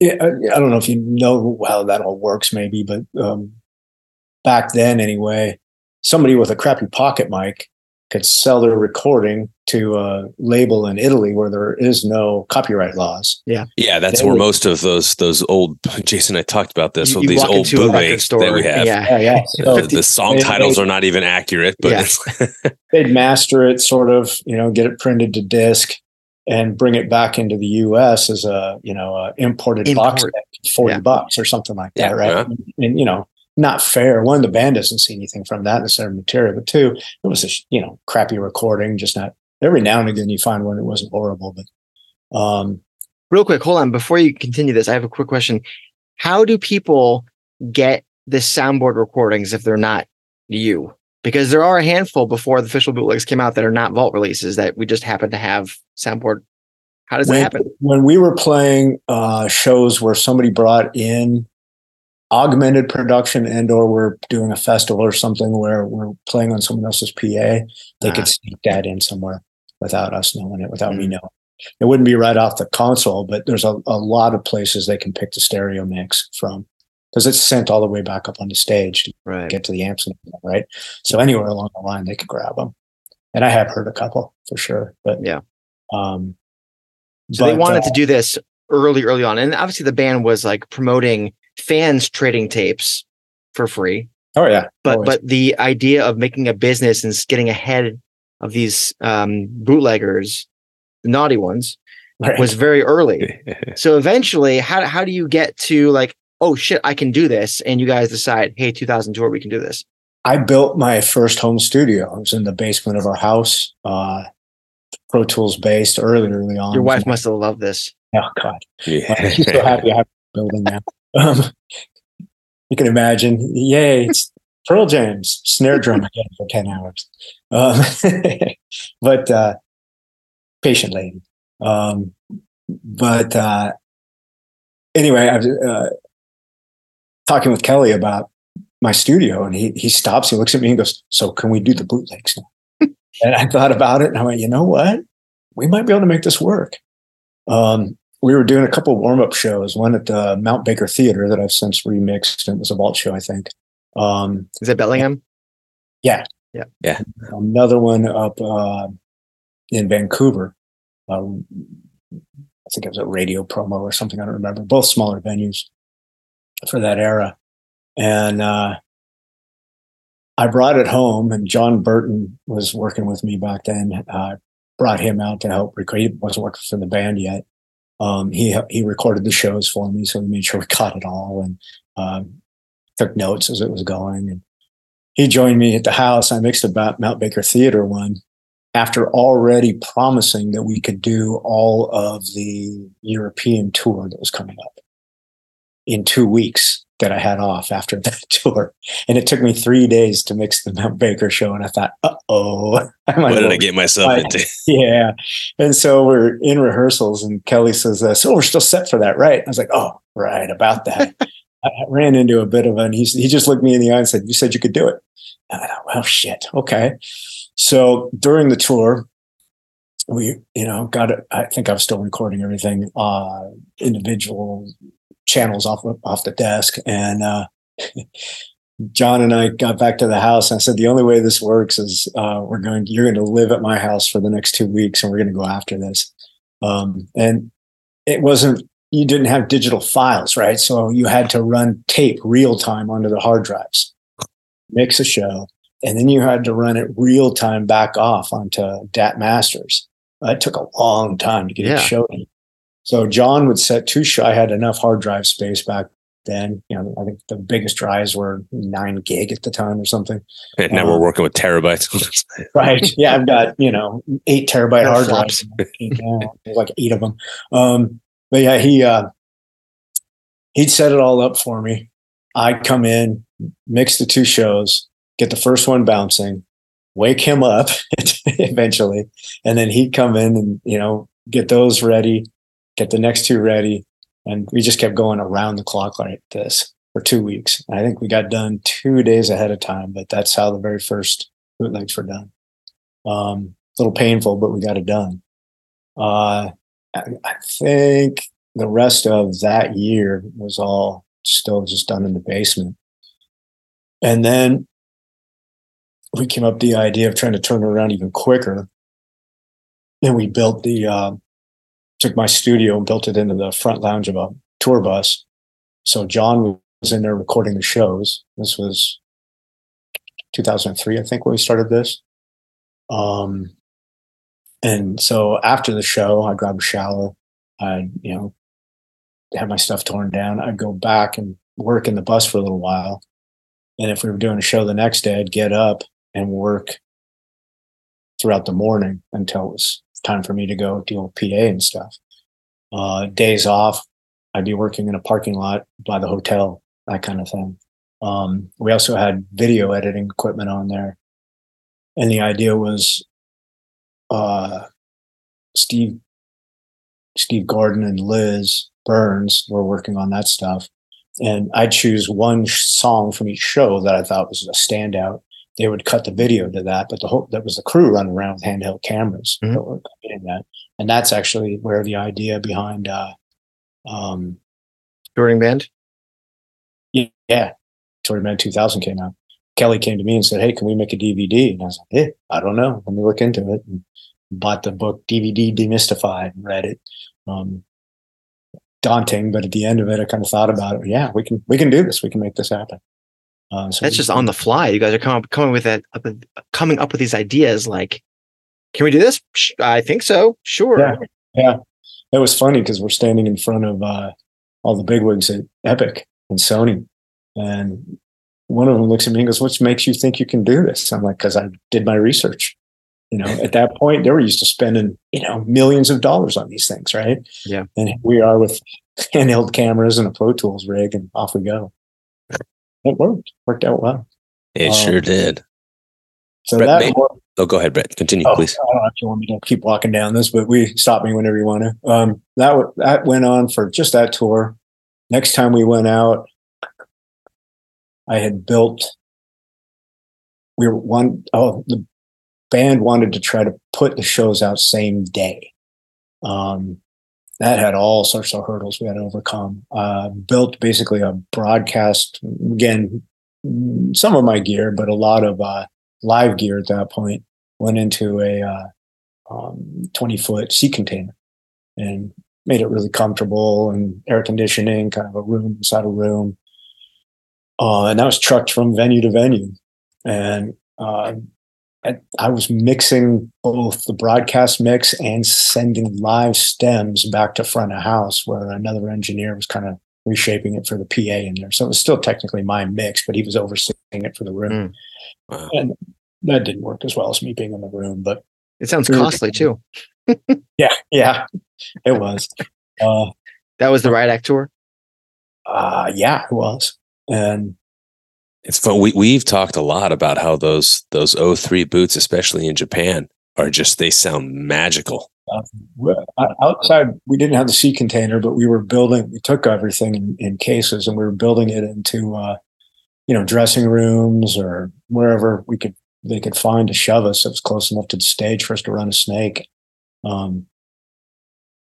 I don't know if you know how that all works, maybe, but um, back then, anyway, somebody with a crappy pocket mic could sell their recording to a label in Italy where there is no copyright laws. Yeah, yeah, that's They where would- most of those those old [laughs] Jason. I talked about this. You- with you these old into a record bootlegs that we have. Yeah. Yeah, yeah. [laughs] So The, the song they- titles they- are not even accurate, but Yeah. [laughs] they'd master it, sort of, you know, get it printed to disc and bring it back into the U.S. as a, you know, a imported box Import. set, forty Yeah. bucks or something like that, Yeah, right? yeah. And, and, you know, not fair. One, the band doesn't see anything from that necessary material, but two, it was a you know crappy recording. Just not every now and again you find one that wasn't horrible, but um, Real quick, hold on. Before you continue this, I have a quick question. How do people get the soundboard recordings if they're not you? Because there are a handful before the official bootlegs came out that are not vault releases that we just happen to have soundboard. How does that happen? when we were playing uh, shows where somebody brought in augmented production and or we're doing a festival or something where we're playing on someone else's PA, they Ah. could sneak that in somewhere without us knowing it, without me Mm. knowing. It wouldn't be right off the console, but there's a, a lot of places they can pick the stereo mix from because it's sent all the way back up on the stage to Right. get to the amps, and right? So anywhere along the line, they could grab them. And I have heard a couple for sure, but Yeah. Um, So they wanted uh, to do this early, early on. And obviously the band was like promoting fans trading tapes for free. Oh yeah, but always. but the idea of making a business and getting ahead of these um, bootleggers, the naughty ones, Right. was very early. [laughs] so eventually, how how do you get to like, oh shit, I can do this, and you guys decide, hey, 2000 tour, we can do this. I built my first home studio. It was in the basement of our house, uh, Pro Tools based early, early on. Your wife must have loved this. Oh God, Yeah. [laughs] she's so happy I have a building now. Um, you can imagine, yay! It's [laughs] Pearl Jams snare drum again for ten hours. Um, [laughs] but uh, patient lady. Um, but uh, anyway, I was uh, talking with Kelly about my studio, and he he stops. He looks at me and goes, "So can we do the bootlegs now?" [laughs] and I thought about it, and I went, "You know what? We might be able to make this work." Um, we were doing a couple warm up shows. One at the Mount Baker Theater that I've since remixed, and it was a vault show, I think. Um, Is it Bellingham? Yeah. Yeah. Yeah. Another one up uh, in Vancouver. Um, I think it was a radio promo or something. I don't remember. Both smaller venues for that era. And uh, I brought it home, and John Burton was working with me back then. Uh, brought him out to help record. He wasn't working for the band yet. Um, he he recorded the shows for me, so we made sure we caught it all and um, took notes as it was going. And he joined me at the house. I mixed about Mount Baker Theater one after already promising that we could do all of the European tour that was coming up in two weeks that I had off after [laughs] that tour. And it took me three days to mix the Mount Baker show. And I thought, uh oh, [laughs] I might what did I get myself Right. into? [laughs] yeah. And so we're in rehearsals, and Kelly says, uh, So we're still set for that, right? I was like, Oh, right, about that. I I ran into a bit of an, he's, he just looked me in the eye and said, You said you could do it. And I thought, Well, shit. Okay. So during the tour, we, you know, got it. I think I was still recording everything, uh, individual channels off, off the desk. And, uh, [laughs] John and I got back to the house. And I said, the only way this works is uh, we're going. You're going to live at my house for the next two weeks, and we're going to go after this. Um, and it wasn't. You didn't have digital files, right? So you had to run tape real time onto the hard drives, mix a show, and then you had to run it real time back off onto DAT masters. Uh, it took a long time to get Yeah. it show. So John would set two. Show, I had enough hard drive space back then. You know, I think the biggest drives were nine gig at the time or something. And now we're working with terabytes. [laughs] Right. Yeah, I've got you know eight terabyte hard drives. Like eight of them. Um, but yeah, he uh, he'd set it all up for me. I'd come in, mix the two shows, get the first one bouncing, wake him up [laughs] eventually, and then he'd come in and you know get those ready, get the next two ready, and we just kept going around the clock like this for two weeks. I think we got done two days ahead of time, but that's how the very first bootlegs were done. Um, a little painful, but we got it done. Uh, I, think the rest of that year was all still just done in the basement. And then we came up with the idea of trying to turn it around even quicker. And we built the, uh, took my studio and built it into the front lounge of a tour bus. So John was in there recording the shows. This was 2003, I think, when we started this. Um, and so after the show, I grabbed a shower. I, you know, have my stuff torn down. I'd go back and work in the bus for a little while. And if we were doing a show the next day, I'd get up and work throughout the morning until it was time for me to go deal with PA and stuff. Uh, days off, I'd be working in a parking lot by the hotel, that kind of thing. Um, we also had video editing equipment on there. And the idea was uh, Steve Steve Gordon and Liz Burns were working on that stuff. And I'd choose one song from each show that I thought was a standout. They would cut the video to that, but the whole that was the crew running around with handheld cameras Mhm. that were in that. And that's actually where the idea behind uh um touring band. yeah, Touring Band 2000 came out. Kelly came to me and said, Hey, can we make a DVD? And I was like, Hey, I don't know. Let me look into it. And bought the book DVD Demystified and read it. Um, daunting, but at the end of it, I kind of thought about it. Yeah, we can, we can do this. We can make this happen. Uh, so That's just on the fly. You guys are coming coming with that up coming up with these ideas. Like, can we do this? I think so. Sure. Yeah. Yeah, it was funny because we're standing in front of uh, all the bigwigs at Epic and Sony, and one of them looks at me and goes, "What makes you think you can do this?" I'm like, "Because I did my research." You know, at that point, they were used to spending you know millions of dollars on these things, right? Yeah. and we are with [laughs] handheld cameras and a Pro Tools rig, and off we go. It worked. Worked out well. It Um, sure did. So Brett, that may- more- Oh, go ahead, Brett. Continue, Oh, please. I don't know if you want me to keep walking down this, but we stop me whenever you want to. Um, that w- that went on for just that tour. Next time we went out, I had built. We were one oh the band wanted to try to put the shows out same day. Um, that had all sorts of hurdles we had to overcome. Uh, built basically a broadcast again, some of my gear, but a lot of uh, live gear at that point went into a uh, um, 20 foot sea container and made it really comfortable and air conditioning, kind of a room inside a room. Uh, and that was trucked from venue to venue. And uh, I, I was mixing both the broadcast mix and sending live stems back to front of house, where another engineer was kind of reshaping it for the PA in there. So it was still technically my mix, but he was overseeing it for the room. Wow. And that didn't work as well as me being in the room, but It sounds costly too. [laughs] yeah, yeah, it was. Uh, That was the Riot Act tour. uh, yeah, it was. And It's fun. We we've talked a lot about how those those 03 boots, especially in Japan, are just they sound magical. o- outside, we didn't have the sea container, but we were building, we took everything in, in cases and we were building it into, uh, you know, dressing rooms or wherever we could, they could find to shove us that was close enough to the stage for us to run a snake. Um,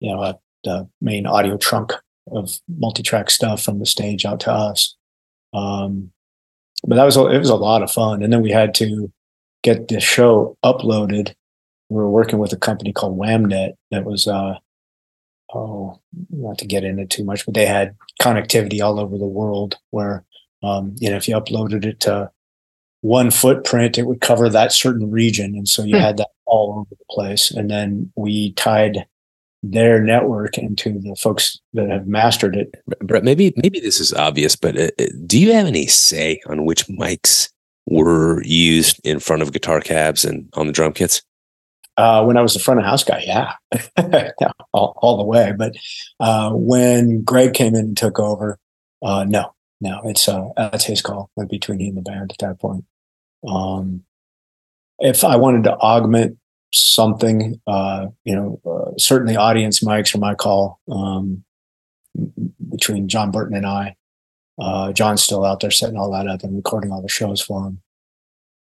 you know, a, the main audio trunk of multi-track stuff from the stage out to us. Um, but that was a, it was a lot of fun. And then we had to get the show uploaded. We were working with a company called Whamnet that was uh oh not to get into too much, but they had connectivity all over the world where um, you know, if you uploaded it to one footprint, it would cover that certain region. And so you Hmm. had that all over the place. And then we tied their network into the folks that have mastered it Brett, maybe maybe this is obvious, but uh, uh, do you have any say on which mics were used in front of guitar cabs and on the drum kits? Uh, when I was the front of house guy, yeah, [laughs] yeah all, all the way. But uh, when Greg came in and took over, uh, no, no, it's uh, that's his call like, between he and the band at that point. Um, if I wanted to augment something, uh, you know, uh, certainly audience mics are my call. Um, between John Burton and I, uh, John's still out there setting all that up and recording all the shows for him.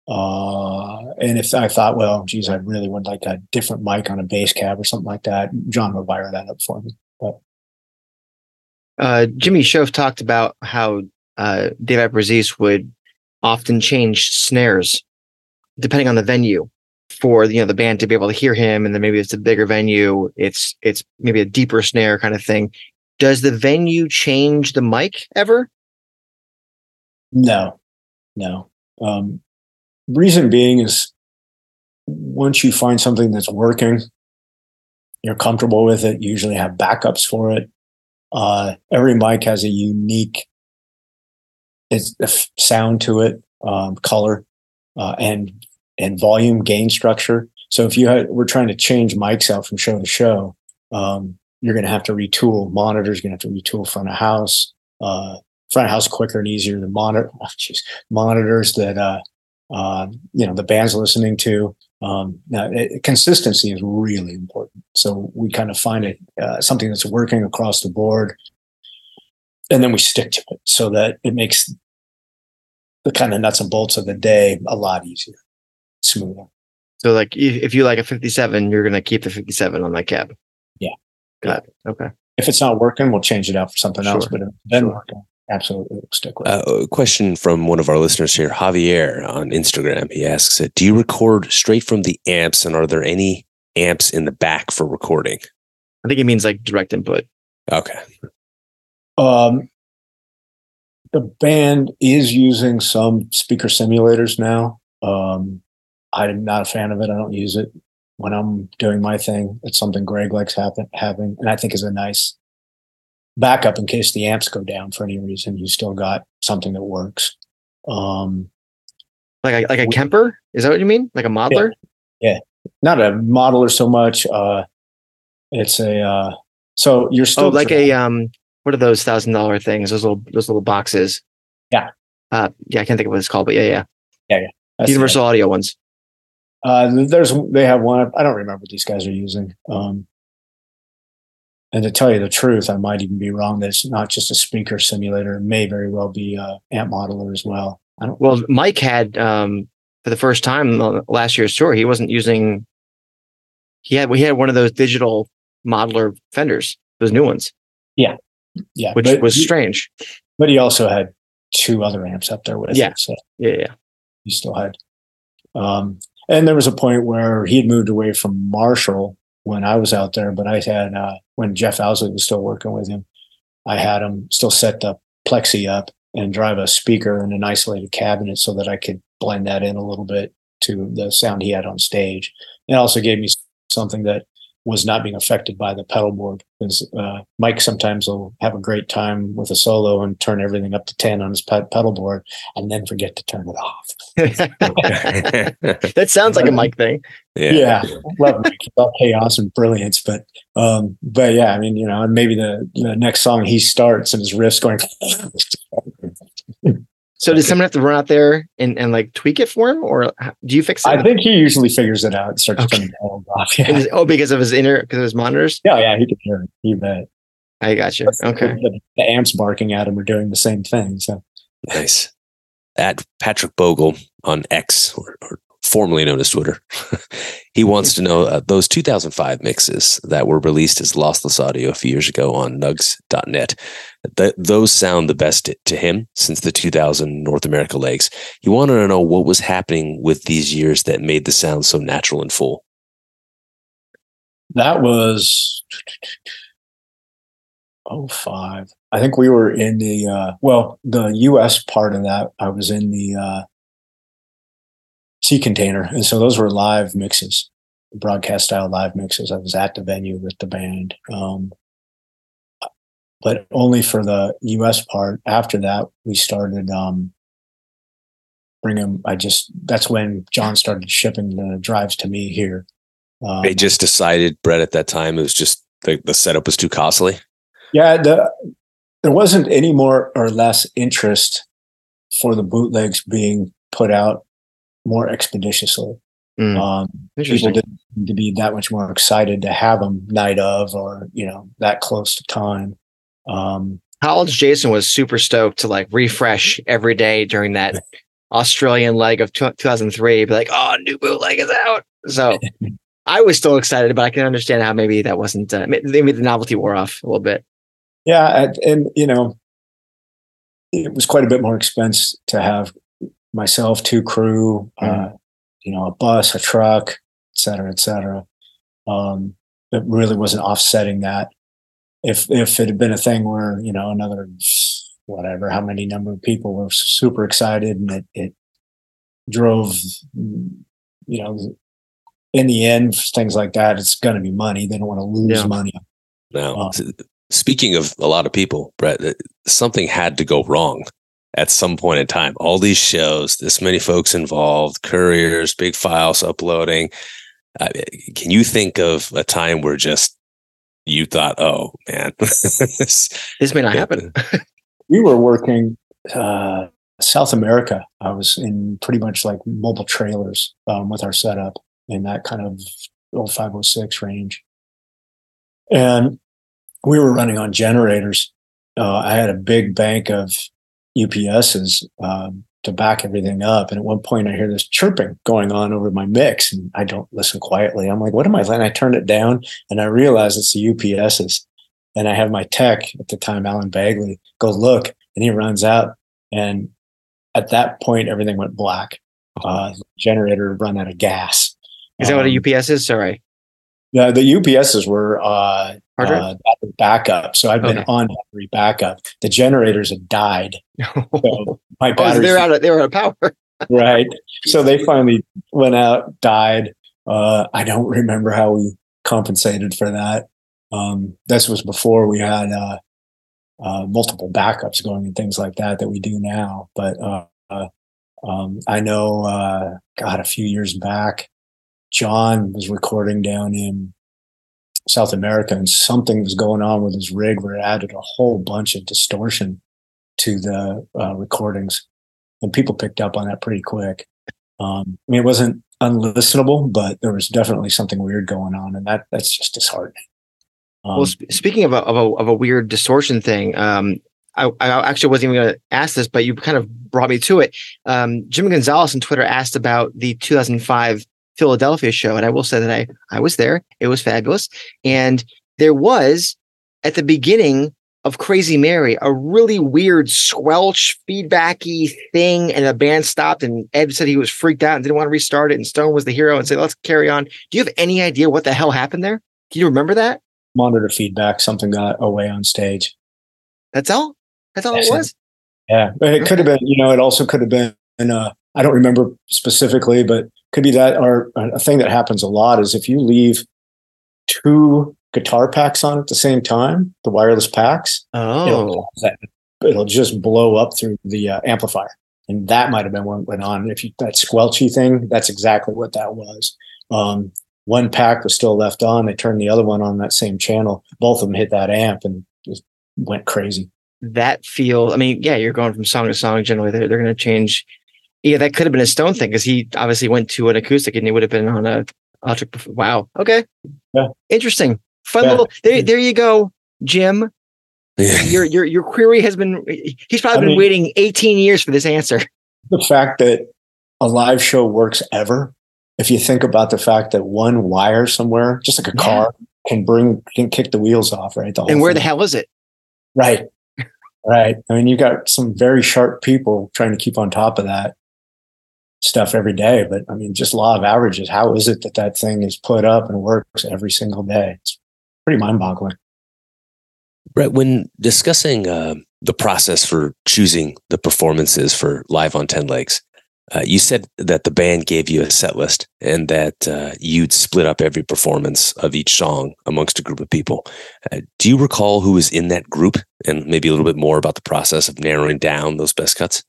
Uh, and if I thought, well, geez, I really would like a different mic on a bass cab or something like that, John would wire that up for me. But Uh, Jimmy Shoaf talked about how uh, Dave Abbruzzese would often change snares depending on the venue for you know the band to be able to hear him, and then maybe it's a bigger venue, it's it's maybe a deeper snare kind of thing. Does the venue change the mic ever? no, no. Um, reason being is once you find something that's working, you're comfortable with it. You usually have backups for it. Uh, every mic has a unique it's sound to it, um, color, uh, and and volume gain structure. So if you had, we're trying to change mics out from show to show, um, you're going to have to retool monitors. You're going to have to retool front of house, uh, front of house quicker and easier than monitor. [laughs] Oh, monitors that uh, uh, you know the band's listening to. Um, now, it, consistency is really important. So we kind of find it uh, something that's working across the board, and then we stick to it so that it makes the kind of nuts and bolts of the day a lot easier, smoother. So like if, if you like a 57, you're gonna keep the 57 on that cab. Yeah. Got it. Okay. If it's not working, we'll change it out for something else. But if it's been Sure. working, absolutely, we'll stick with it. Uh, a question from one of our listeners here, Javier on Instagram. He asks, "Do you record straight from the amps, and are there any amps in the back for recording?" I think it means like direct input. Okay, Um, the band is using some speaker simulators now. Um, I'm not a fan of it. I don't use it when I'm doing my thing. It's something Greg likes happen, having, and I think is a nice backup in case the amps go down for any reason. You still got something that works. Um, like a, like a Kemper? Is that what you mean? Like a modeler? Yeah, not a modeler so much. Uh, it's a uh, so you're still oh, like a um, what are those thousand dollar things? Those little those little boxes. Yeah. Uh, yeah, I can't think of what it's called, but yeah, yeah, yeah, yeah. Universal Audio ones. Uh, there's they have one. I don't remember what these guys are using. Um, and to tell you the truth, I might even be wrong. That it's not just a speaker simulator. It may very well be a amp modeler as well. I don't. Well, Mike had um, for the first time last year's tour. He wasn't using. He had we had one of those digital modeler fenders, those new ones. Yeah, yeah, which but was he- strange. But he also had two other amps up there with Yeah. it. So Yeah, yeah. he still had. Um, and there was a point where he had moved away from Marshall when I was out there, but I had uh, when Jeff Owsley was still working with him, I had him still set the plexi up and drive a speaker in an isolated cabinet so that I could blend that in a little bit to the sound he had on stage. It also gave me something that was not being affected by the pedal board because uh, Mike sometimes will have a great time with a solo and turn everything up to 10 on his pe- pedal board and then forget to turn it off. [laughs] that sounds like a Mike thing. yeah. yeah, love Mike. He's all chaos and brilliance, but um, but yeah, I mean, you know, and maybe the, the next song he starts and his riffs going. [laughs] [laughs] So does someone have to run out there and, and like tweak it for him, or do you fix it? I think he usually figures it out and starts Okay. turning the pedals off. And Yeah, is- oh, because of his inner, because of his monitors. yeah, yeah, he can hear it. You bet. I got you. Okay. The, the amps barking at him are doing the same thing. So Nice. At Patrick Bogle on X, or, or formerly known as Twitter, [laughs] he wants to know uh, those 2005 mixes that were released as lossless audio a few years ago on nugs.net. Th- those sound the best to, him since the 2000 North America legs. He wanted to know what was happening with these years that made the sound so natural and full. that was oh five. I think we were in the uh, well, the U.S. part of that. I was in the uh, sea container, and so those were live mixes, broadcast style live mixes. I was at the venue with the band, um, but only for the U.S. part. After that, we started um, bringing. I just that's when John started shipping the drives to me here. Um, They just decided, Brett, at that time, it was just the, the setup was too costly. Yeah, the, there wasn't any more or less interest for the bootlegs being put out more expeditiously. Mm, Um, people didn't seem to be that much more excited to have them night of or you know that close to time. Um, College Jason was super stoked to like refresh every day during that [laughs] Australian leg of two- 2003. Be like, oh, new bootleg is out. So [laughs] I was still excited, but I can understand how maybe that wasn't, uh, maybe the novelty wore off a little bit. yeah, and, and you know, it was quite a bit more expense to have myself, two crew, uh, you know, a bus, a truck, et cetera, et cetera. Um, it really wasn't offsetting that. If if it had been a thing where you know another whatever how many number of people were super excited and it, it drove you know in the end things like that it's going to be money they don't want to lose Yeah. money Now, s- speaking of a lot of people, Brett, something had to go wrong at some point in time. All these shows, this many folks involved, couriers, big files uploading. Uh, can you think of a time where just you thought, "Oh man, [laughs] this This may not happen. [laughs] we were working uh, South America. I was in pretty much like mobile trailers um, with our setup in that kind of 0506 range. And we were running on generators. Uh, I had a big bank of UPSs um, to back everything up. And at one point, I hear this chirping going on over my mix, and I don't listen quietly. I'm like, "What am I?" And I turn it down, and I realize it's the UPSs. And I have my tech at the time, Alan Bagley, go look, and he runs out. And at that point, everything went black. Uh, generator run out of gas. Is that what Um, a UPS is? Sorry. the, the UPSs were uh? Uh, battery backup. So I've been Okay. on battery backup. The generators had died. [laughs] So my oh, they're out of they were out of power. [laughs] right. So they finally went out, died. Uh, I don't remember how we compensated for that. Um, this was before we had uh, uh, multiple backups going and things like that that we do now. But uh, um, I know, uh, God, a few years back, John was recording down in South America, and something was going on with his rig where it added a whole bunch of distortion to the uh, recordings and people picked up on that pretty quick. Um, I mean, it wasn't unlistenable, but there was definitely something weird going on, and that that's just disheartening. Um, well, sp- speaking of a, of a of a weird distortion thing, um, I, I actually wasn't even going to ask this, but you kind of brought me to it. Um, Jim Gonzalez on Twitter asked about the 2005 Philadelphia show, and I will say that I I was there. It was fabulous, and there was at the beginning of Crazy Mary a really weird squelch feedbacky thing, and the band stopped, and Ed said he was freaked out and didn't want to restart it, and Stone was the hero and said, "Let's carry on." Do you have any idea what the hell happened there? Do you remember that? monitor feedback, something got away on stage. That's all. That's all it Yes. was. Yeah, but it could have been, you know, it also could have been. Uh, I don't remember specifically, but could be that. Or a thing that happens a lot is if you leave two guitar packs on at the same time, the wireless packs, Oh, it'll, it'll just blow up through the uh, amplifier. And that might have been what went on. If you that squelchy thing, that's exactly what that was. Um, one pack was still left on. They turned the other one on that same channel. Both of them hit that amp and just went crazy. that feel. I mean, yeah, you're going from song to song. Generally, they're they're going to change. Yeah, that could have been a Stone thing because he obviously went to an acoustic and he would have been on a electric. Wow. Okay. Yeah. Interesting. Fun Yeah. little. There, there you go, Jim. Yeah. Your your your query has been. He's probably I been mean- waiting 18 years for this answer. [laughs] The fact that a live show works ever, if you think about the fact that one wire somewhere, just like a Yeah. car, can bring can kick the wheels off, right? The And whole where the hell is it? Right. Right. I mean, you got some very sharp people trying to keep on top of that stuff every day. But I mean, just law of averages. How is it that that thing is put up and works every single day? It's pretty mind boggling. Brett, when discussing uh, the process for choosing the performances for Live on 10 Legs, uh, you said that the band gave you a set list and that uh, you'd split up every performance of each song amongst a group of people. Uh, do you recall who was in that group and maybe a little bit more about the process of narrowing down those best cuts?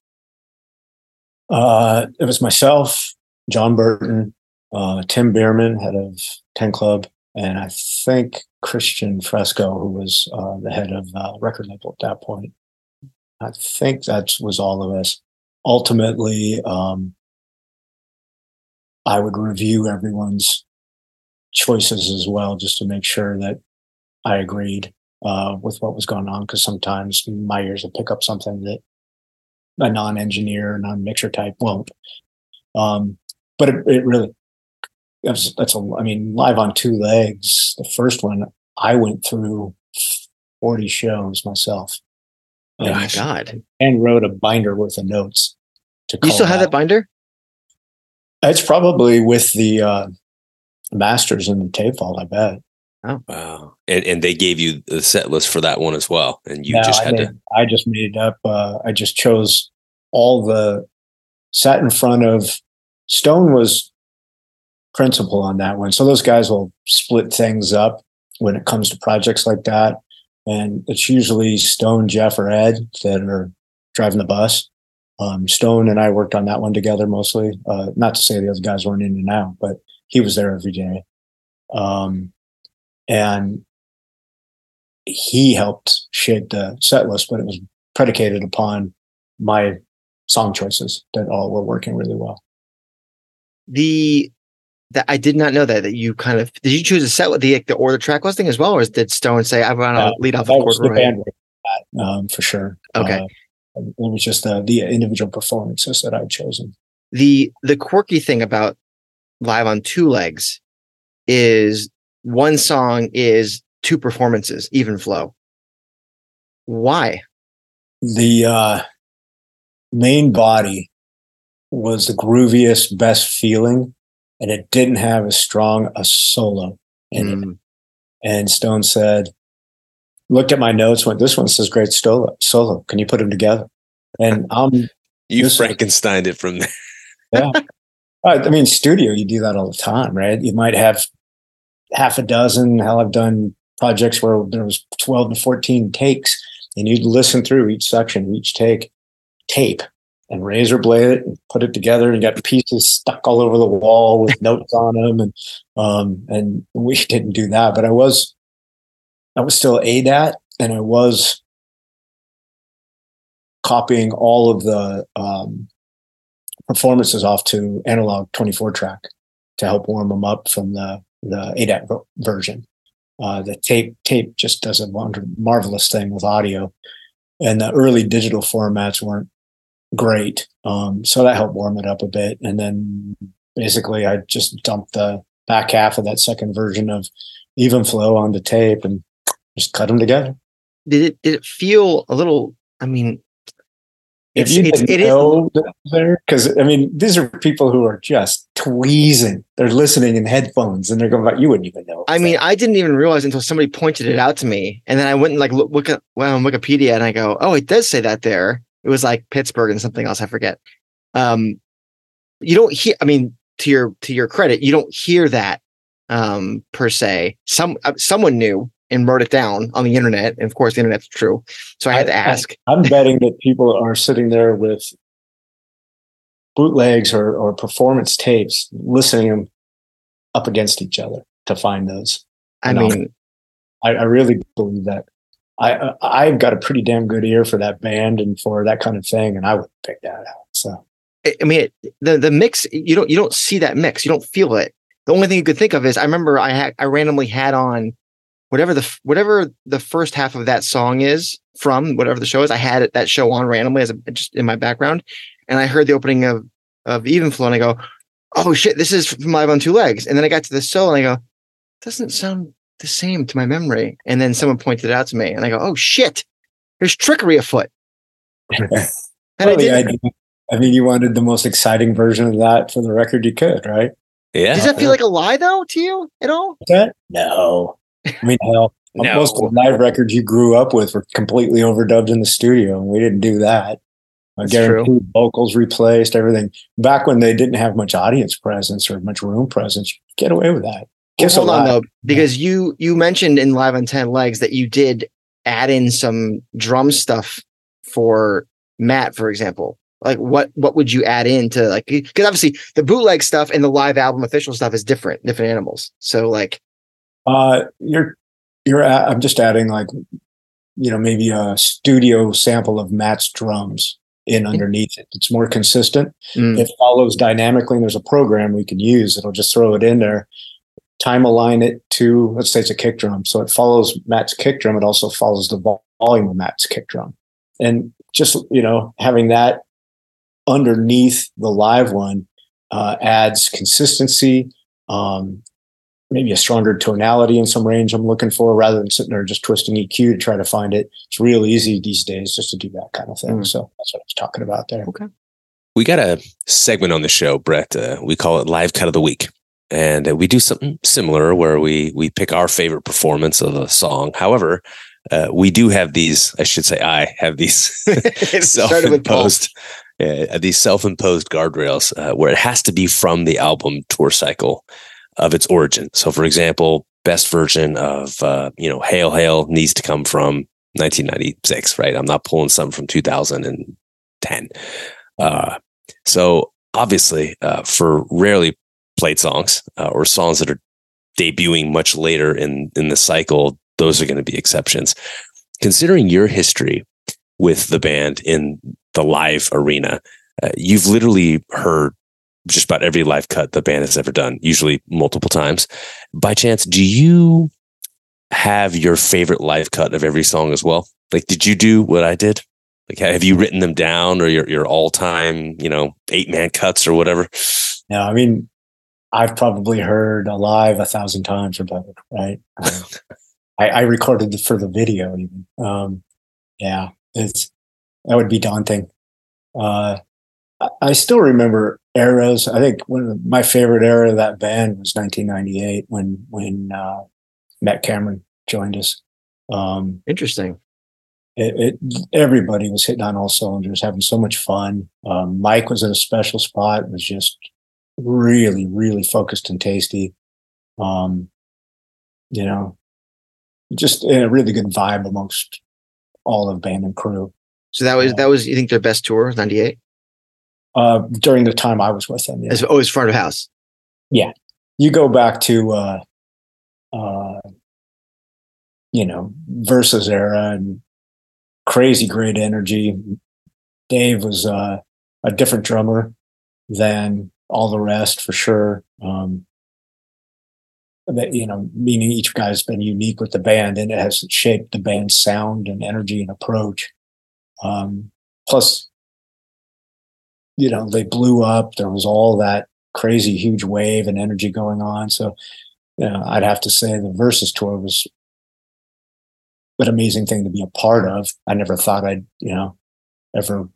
Uh, it was myself, John Burton, uh, Tim Bierman, head of 10 Club, and I think Christian Fresco, who was uh, the head of uh, record label at that point. I think that was all of us. Ultimately, um, I would review everyone's choices as well, just to make sure that I agreed uh, with what was going on. Because sometimes my ears would pick up something that a non-engineer, non-mixer type won't. Um, but it, it really that's that's a. I mean, live on two legs. The first one I went through forty shows myself. Oh my God. And wrote a binder worth of notes. To You still have that binder? It's probably with the uh, masters in the tape vault. I bet. Oh wow. And, and they gave you the set list for that one as well. And you No, just I had to. I just made it up. Uh, I just chose all the sat in front of Stone was principal on that one. So those guys will split things up when it comes to projects like that. And it's usually Stone, Jeff, or Ed that are driving the bus. Um, Stone and I worked on that one together mostly. Uh, not to say the other guys weren't in and out, but he was there every day. Um, and he helped shape the set list, but it was predicated upon my song choices that all were working really well. The that I did not know that that you kind of did you choose a set with the the order track listing as well, or did Stone say I want to Uh, lead off That was the band that, um, for sure. Okay. Uh, it was just the, the individual performances that I'd chosen. the the quirky thing about live on two legs is one song is two performances even flow why The uh, main body was the grooviest, best feeling, and it didn't have as strong a solo in it. Mm, And Stone said, looked at my notes, went, "This one says great solo. Solo. Can you put them together?" And um, You This- Frankensteined it from there. yeah, I I mean, studio, you do that all the time, right? You might have half a dozen. Hell, I've done projects where there was twelve to fourteen takes, and you'd listen through each section, each take, tape, and razor blade it and put it together, and got pieces stuck all over the wall with [laughs] notes on them, and um, and we [laughs] didn't do that, but I was, I was still ADAT, and I was copying all of the um, performances off to analog 24 track to help warm them up from the the ADAT version. Uh, the tape tape just does a marvelous thing with audio, and the early digital formats weren't great, um, so that helped warm it up a bit. And then basically, I just dumped the back half of that second version of Even Flow onto tape and just cut them together. Did it did it feel a little? I mean, If it's, you didn't it know there, because I mean, these are people who are just tweezing. They're listening in headphones, and they're going, you wouldn't even know." I mean, I didn't even realize until somebody pointed it out to me, and then I went and like look, look at well on Wikipedia, and I go, "Oh, it does say that there." It was like Pittsburgh and something else, I forget. Um, you don't hear. I mean, to your to your credit, you don't hear that um per se. Some uh, someone knew and wrote it down on the internet, and of course, the internet's true. So I had to I- I- ask. I'm betting that people are sitting there with bootlegs or, or performance tapes, listening them up against each other to find those. I know. mean, I, I really believe that. I, I I've got a pretty damn good ear for that band and for that kind of thing, and I would pick that out. So I I mean, it, the the mix you don't you don't see that mix, you don't feel it. The only thing you could think of is I remember I had I randomly had on whatever the whatever the first half of that song is from whatever the show is. I had it, that show on randomly as a, just in my background, and I heard the opening of of Even Flow, and I go, "Oh shit, this is from Live on Two Legs." And then I got to the solo, and I go, "Doesn't sound the same to my memory." And then someone pointed it out to me, and I go, "Oh shit, there's trickery afoot." [laughs] And I Well, the did. I mean, you wanted the most exciting version of that for the record you could, right? Yeah. Does that feel like a lie though to you at all? That no. I mean, hell, [laughs] No. most of the live records you grew up with were completely overdubbed in the studio, and we didn't do that. I guarantee vocals replaced, everything. Back when they didn't have much audience presence or much room presence, get away with that. Well, hold on though, because you you mentioned in Live on Ten Legs that you did add in some drum stuff for Matt, for example. Like what what would you add in to like because obviously the bootleg stuff and the live album official stuff is different, different animals. So like Uh, you're, you're. a- I'm just adding like, you know, maybe a studio sample of Matt's drums in underneath it. It's more consistent. mm, it follows dynamically and there's a program we can use it'll just throw it in there time align it to let's say it's a kick drum so it follows matt's kick drum it also follows the volume of matt's kick drum and just you know having that underneath the live one uh, adds consistency um, maybe a stronger tonality in some range i'm looking for rather than sitting there just twisting eq to try to find it it's real easy these days just to do that kind of thing Mm. so that's what i was talking about there Okay. We got a segment on the show, Brett. Uh, we call it Live Cut of the Week. And uh, we do something similar where we, we pick our favorite performance of a song. However, uh, we do have these, I should say, I have these [laughs] [laughs] it started with Paul. self-imposed, uh, these self-imposed guardrails uh, where it has to be from the album tour cycle of its origin. So, for example, best version of uh, you know "Hail Hail" needs to come from 1996, right? I'm not pulling something from 2010. Uh, so, obviously, uh, for rarely played songs uh, or songs that are debuting much later in in the cycle, those are going to be exceptions. Considering your history with the band in the live arena, uh, you've literally heard just about every live cut the band has ever done, usually multiple times. By chance, do you have your favorite live cut of every song as well? Like, did you do what I did? Like, have you written them down or your, your all time, you know, eight man cuts or whatever? No, I mean, I've probably heard alive a thousand times or better, right? Um, [laughs] I, I recorded it for the video even. Um, yeah, it's that would be daunting. Uh, I, I still remember eras. I think one of my favorite era of that band was 1998 when when uh, Matt Cameron joined us. Um, Interesting. it, it everybody was hitting on all cylinders, having so much fun. Um, Mike was in a special spot; was just really, really focused and tasty. Um, you know, just a really good vibe amongst all of band and crew. So that was that was you think their best tour, ninety eight? Uh, during the time I was with them, yeah. As always front of house. Yeah. You go back to uh uh you know versus era and crazy great energy dave was uh a different drummer than all the rest for sure um that you know meaning each guy's been unique with the band and it has shaped the band's sound and energy and approach um plus you know they blew up there was all that crazy huge wave and energy going on. So, you know, I'd have to say the Versus tour was an amazing thing to be a part of. I never thought I'd, you know, ever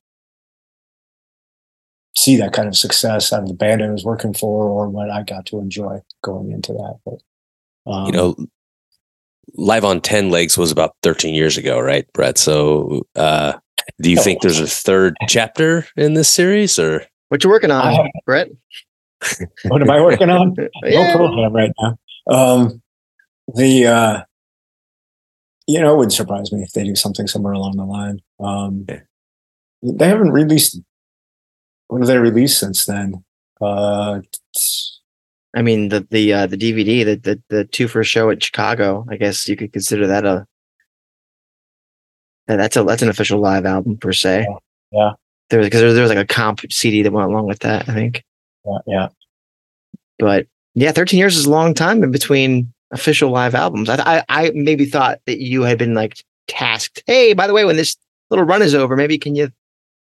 see that kind of success out of the band I was working for or what I got to enjoy going into that. But, um, you know, live on 10 legs was about 13 years ago, right, Brett? So, uh, do you think [laughs] there's a third chapter in this series or? What you working on, I- Brett? [laughs] what am I working on? [laughs] Yeah. no program right now. Um, the uh, you know, it wouldn't surprise me if they do something somewhere along the line. Um, Yeah. They haven't released. What have they released since then? Uh, I mean the the uh, the DVD, the, the the two for a show at Chicago. I guess you could consider that a that- that's a that's an official live album per se. Yeah. There because there, there was like a comp CD that went along with that. I think, yeah, yeah. but yeah, thirteen years is a long time in between official live albums. I I, I maybe thought that you had been like tasked. Hey, by the way, when this little run is over, maybe can you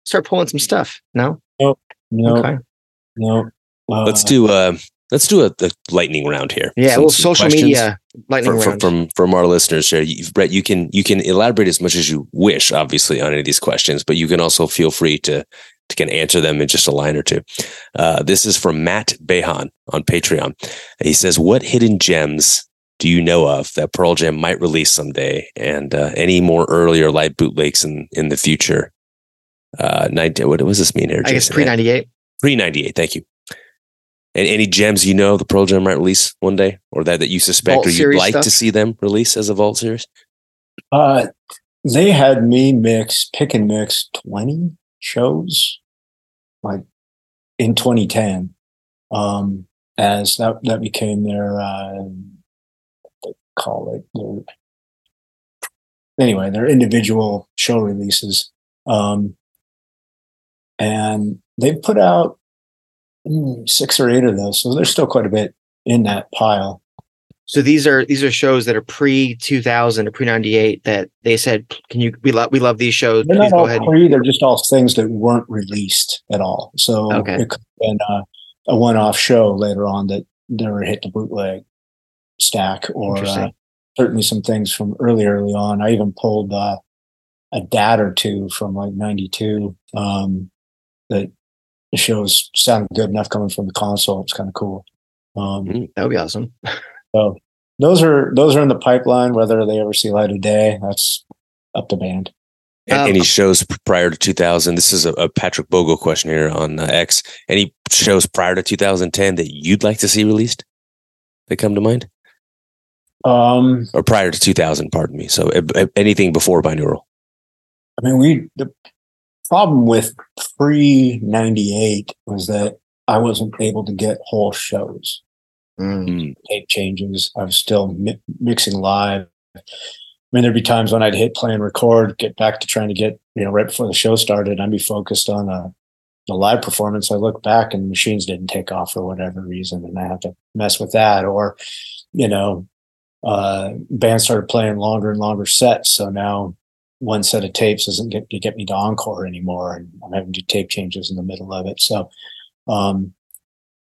start pulling some stuff? No. No, Okay. no. Uh, Let's do uh let's do a, a lightning round here. Yeah. Some- well, social media lightning for, round. from from our listeners here. You, Brett, you can you can elaborate as much as you wish, obviously, on any of these questions, but you can also feel free to to can answer them in just a line or two. Uh, this is from Matt Behan on Patreon. He says, "What hidden gems do you know of that Pearl Jam might release someday, and uh, any more earlier live bootlegs in in the future?" Uh, 90, what does this mean here? I guess Jason? pre ninety eight. Pre ninety eight. Thank you. And any gems you know the Pearl Jam might release one day, or that that you suspect Vault or you'd like stuff? to see them release as a Vault series? Uh, they had me mix, pick and mix 20 shows like in 2010. Um, as that, that became their, uh, what they call it, their, anyway, their individual show releases. Um, and they put out six or eight of those. So there's still quite a bit in that pile. So these are these are shows that are pre two thousand or pre ninety eight that they said, "Can you? We love we love these shows. They're Please not go all ahead." pre, they're just all things that weren't released at all. So Okay. it could have been a, a one-off show later on that never hit the bootleg stack, or uh, certainly some things from early, early on. I even pulled uh, a dad or two from like '92 um, that the shows sounded good enough coming from the console. It's kind of cool. Um, Mhm. That would be awesome. [laughs] so those are those are in the pipeline. Whether they ever see light of day, that's up to band. And Um, any shows prior to 2000? This is a, a Patrick Bogle question here on uh, X. Any shows prior to 2010 that you'd like to see released that come to mind? Um, Or prior to 2000, pardon me. So uh, anything before binaural. I mean, we the problem with pre '98 was that I wasn't able to get whole shows, Mm. Mm. tape changes. I was still mi- mixing live. I mean, there'd be times when I'd hit play and record, get back to trying to get you know right before the show started. I'd be focused on a, a live performance. I look back and machines didn't take off for whatever reason, and I have to mess with that. Or, you know, uh, bands started playing longer and longer sets, so now one set of tapes doesn't get to get me to encore anymore, and I'm having to do tape changes in the middle of it. So um,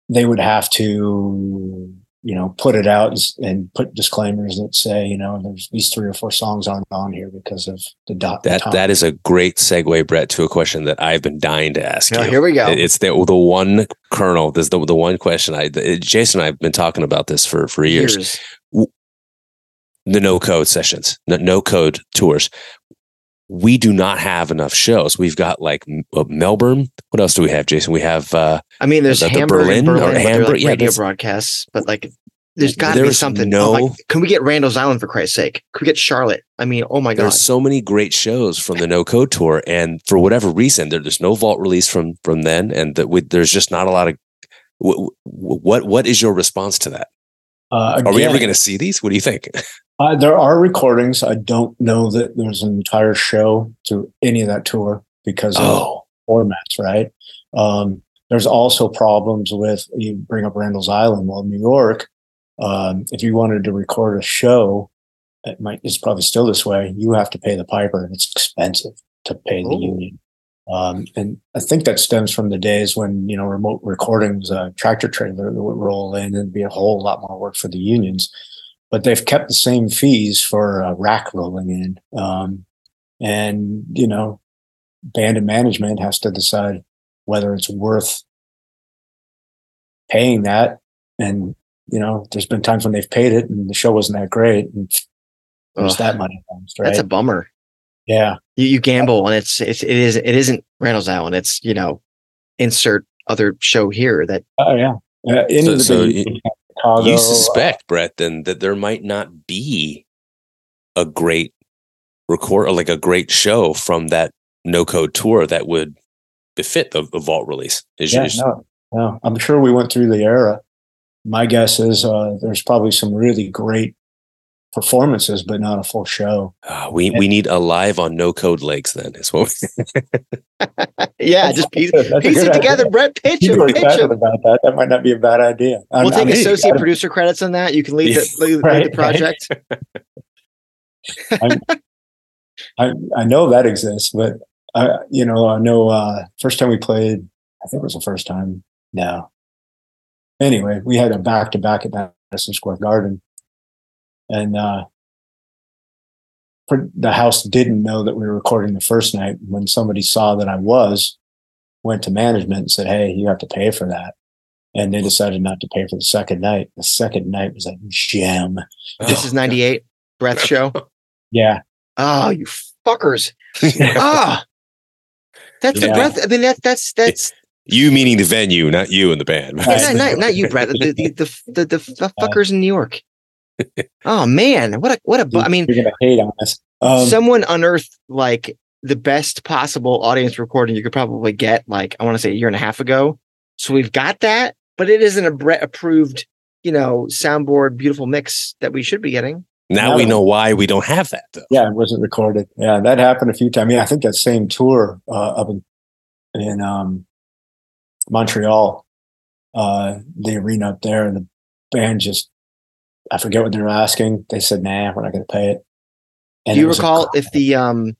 they would have to, you know, put it out and, and put disclaimers that say, you know, there's these three or four songs aren't on here because of the dot. That that is a great segue, Brett, to a question that I've been dying to ask Oh, you. here we go. It's the the one kernel. There's the the one question. I the- Jason and I've been talking about this for for years. the no code sessions, no, no code tours. We do not have enough shows. We've got like uh, Melbourne. What else do we have, Jason? We have. uh I mean, there's The- the Hamburg Berlin and or Berlin, but they're Hamburg? like Yeah, radio there's- broadcasts, but like, there's got to be something. no- Oh, like, can we get Randall's Island for Christ's sake? Can we get Charlotte? I mean, oh my god, There's so many great shows from the No Code Tour, and for whatever reason, there, there's no vault release from from then, and that we, there's just not a lot of. What, what what is your response to that? Uh, Are we ever going to see these? What do you think? [laughs] Uh, there are recordings. I don't know that there's an entire show to any of that tour because of Oh, formats, right? Um, there's also problems with you bring up Randall's Island. Well, New York, um, if you wanted to record a show, it might it's probably still this way. You have to pay the piper, and it's expensive to pay the Oh. union. Um, and I think that stems from the days when you know remote recordings, a tractor trailer that would roll in and be a whole lot more work for the unions. But they've kept the same fees for uh, rack rolling in, um, and you know, band and management has to decide whether it's worth paying that. And you know, there's been times when they've paid it and the show wasn't that great, and there's that money comes, right? that's a bummer. yeah, You, you gamble, and it's, it's it is it isn't Randall's Island. It's you know, insert other show here that oh yeah. Uh, any So- of the so big- you- Chicago, you suspect, Brett, then that there might not be a great record, or like a great show from that No Code Tour that would befit the, the vault release. Is Yeah, yours? no, no. I'm sure we went through the era. My guess is uh, there's probably some really great performances, but not a full show. Ah, we we need a live on No Code Legs. Then is what. We, [laughs] yeah, just piece, piece it together, idea. Brett. Pitch People him, pitch excited him. about that. That might not be a bad idea. I'm- We'll take I'm- associate gotta- producer credits on that. You can lead the, [laughs] lead, lead the project. I, I know that exists, but I, you know, I know uh, first time we played, I think it was the first time. No. Anyway, we had a back to back at Madison Square Garden, and uh, the house didn't know that we were recording the first night. When somebody saw that I was, went to management and said, "Hey, you have to pay for that." And they decided not to pay for the second night. The second night was a gem. This is '98 Breath [laughs] Show. Yeah, Oh, you fuckers! [laughs] Ah, that's the breath. I mean, that that's that's [laughs] you meaning the venue, not you and the band. yeah, not, not not you, Brett. The the the the, the, the fuckers in New York. Oh man, what a what a. bu- I mean, you're gonna hate on us. Um, someone unearthed like the best possible audience recording you could probably get. Like I want to say a year and a half ago. So we've got that, but it isn't a Brett approved, you know, soundboard beautiful mix that we should be getting. Now we know why we don't have that though. Yeah, it wasn't recorded. Yeah, that happened a few times. Yeah, I think that same tour uh, up in, in um, Montreal, uh, the arena up there, and the band just, I forget what they were asking. They said, nah, we're not going to pay it. And Do you it a recall if the um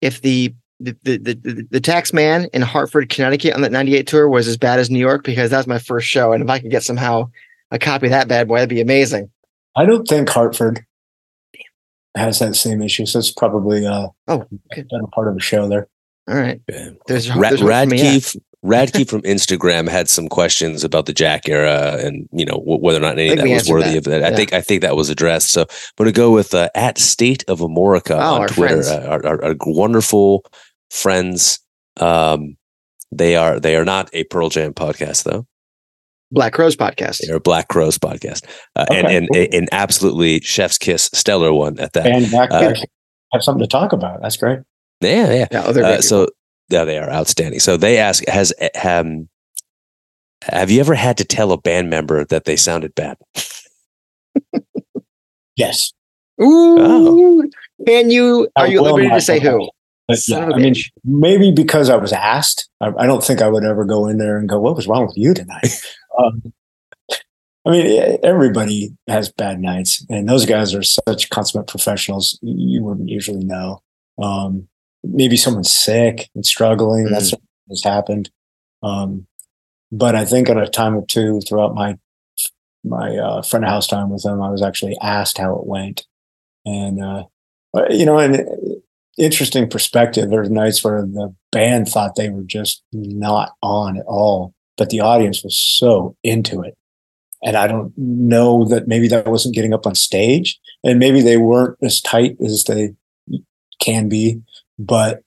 if the the, the, the, the, the tax man in Hartford, Connecticut on that 98 tour was as bad as New York because that was my first show. And if I could get somehow a copy of that bad boy, that'd be amazing. I don't think Hartford has that same issue. So it's probably uh, Oh, a better part of the show there. All right. Yeah. There's, Ra- there's hope for me, yeah. Radke, Radke from Instagram had some questions about the Jack era and you know wh- whether or not any of that was worthy that. of that. I Yeah. think I think that was addressed. So I'm going to go with uh, at State of Amorica Oh, on our Twitter. friends. Uh, our, our, our wonderful friends. Um, they are they are not a Pearl Jam podcast though. Black Crowes podcast. They're Black Crowes podcast, uh, and Okay, and cool. an absolutely chef's kiss stellar one at that. And back Uh, have something to talk about. That's great. Yeah, yeah. Yeah, oh, Uh, so yeah, they are outstanding. So they ask, has um, have you ever had to tell a band member that they sounded bad? [laughs] Yes. people. Ooh. Oh. Can you, are I you at will liberty to say who? But yeah, of a I mean, bitch. maybe because I was asked. I, I don't think I would ever go in there and go, "What was wrong with you tonight?" [laughs] um, I mean, everybody has bad nights, and those guys are such consummate professionals. You wouldn't usually know. Um, maybe someone's sick and struggling. That's what has happened. Um, but I think at a time or two throughout my my uh, front of house time with them, I was actually asked how it went, and uh, you know, and interesting perspective. There were nights where the band thought they were just not on at all, but the audience was so into it. and I don't know that maybe that wasn't getting up on stage, and maybe they weren't as tight as they can be. But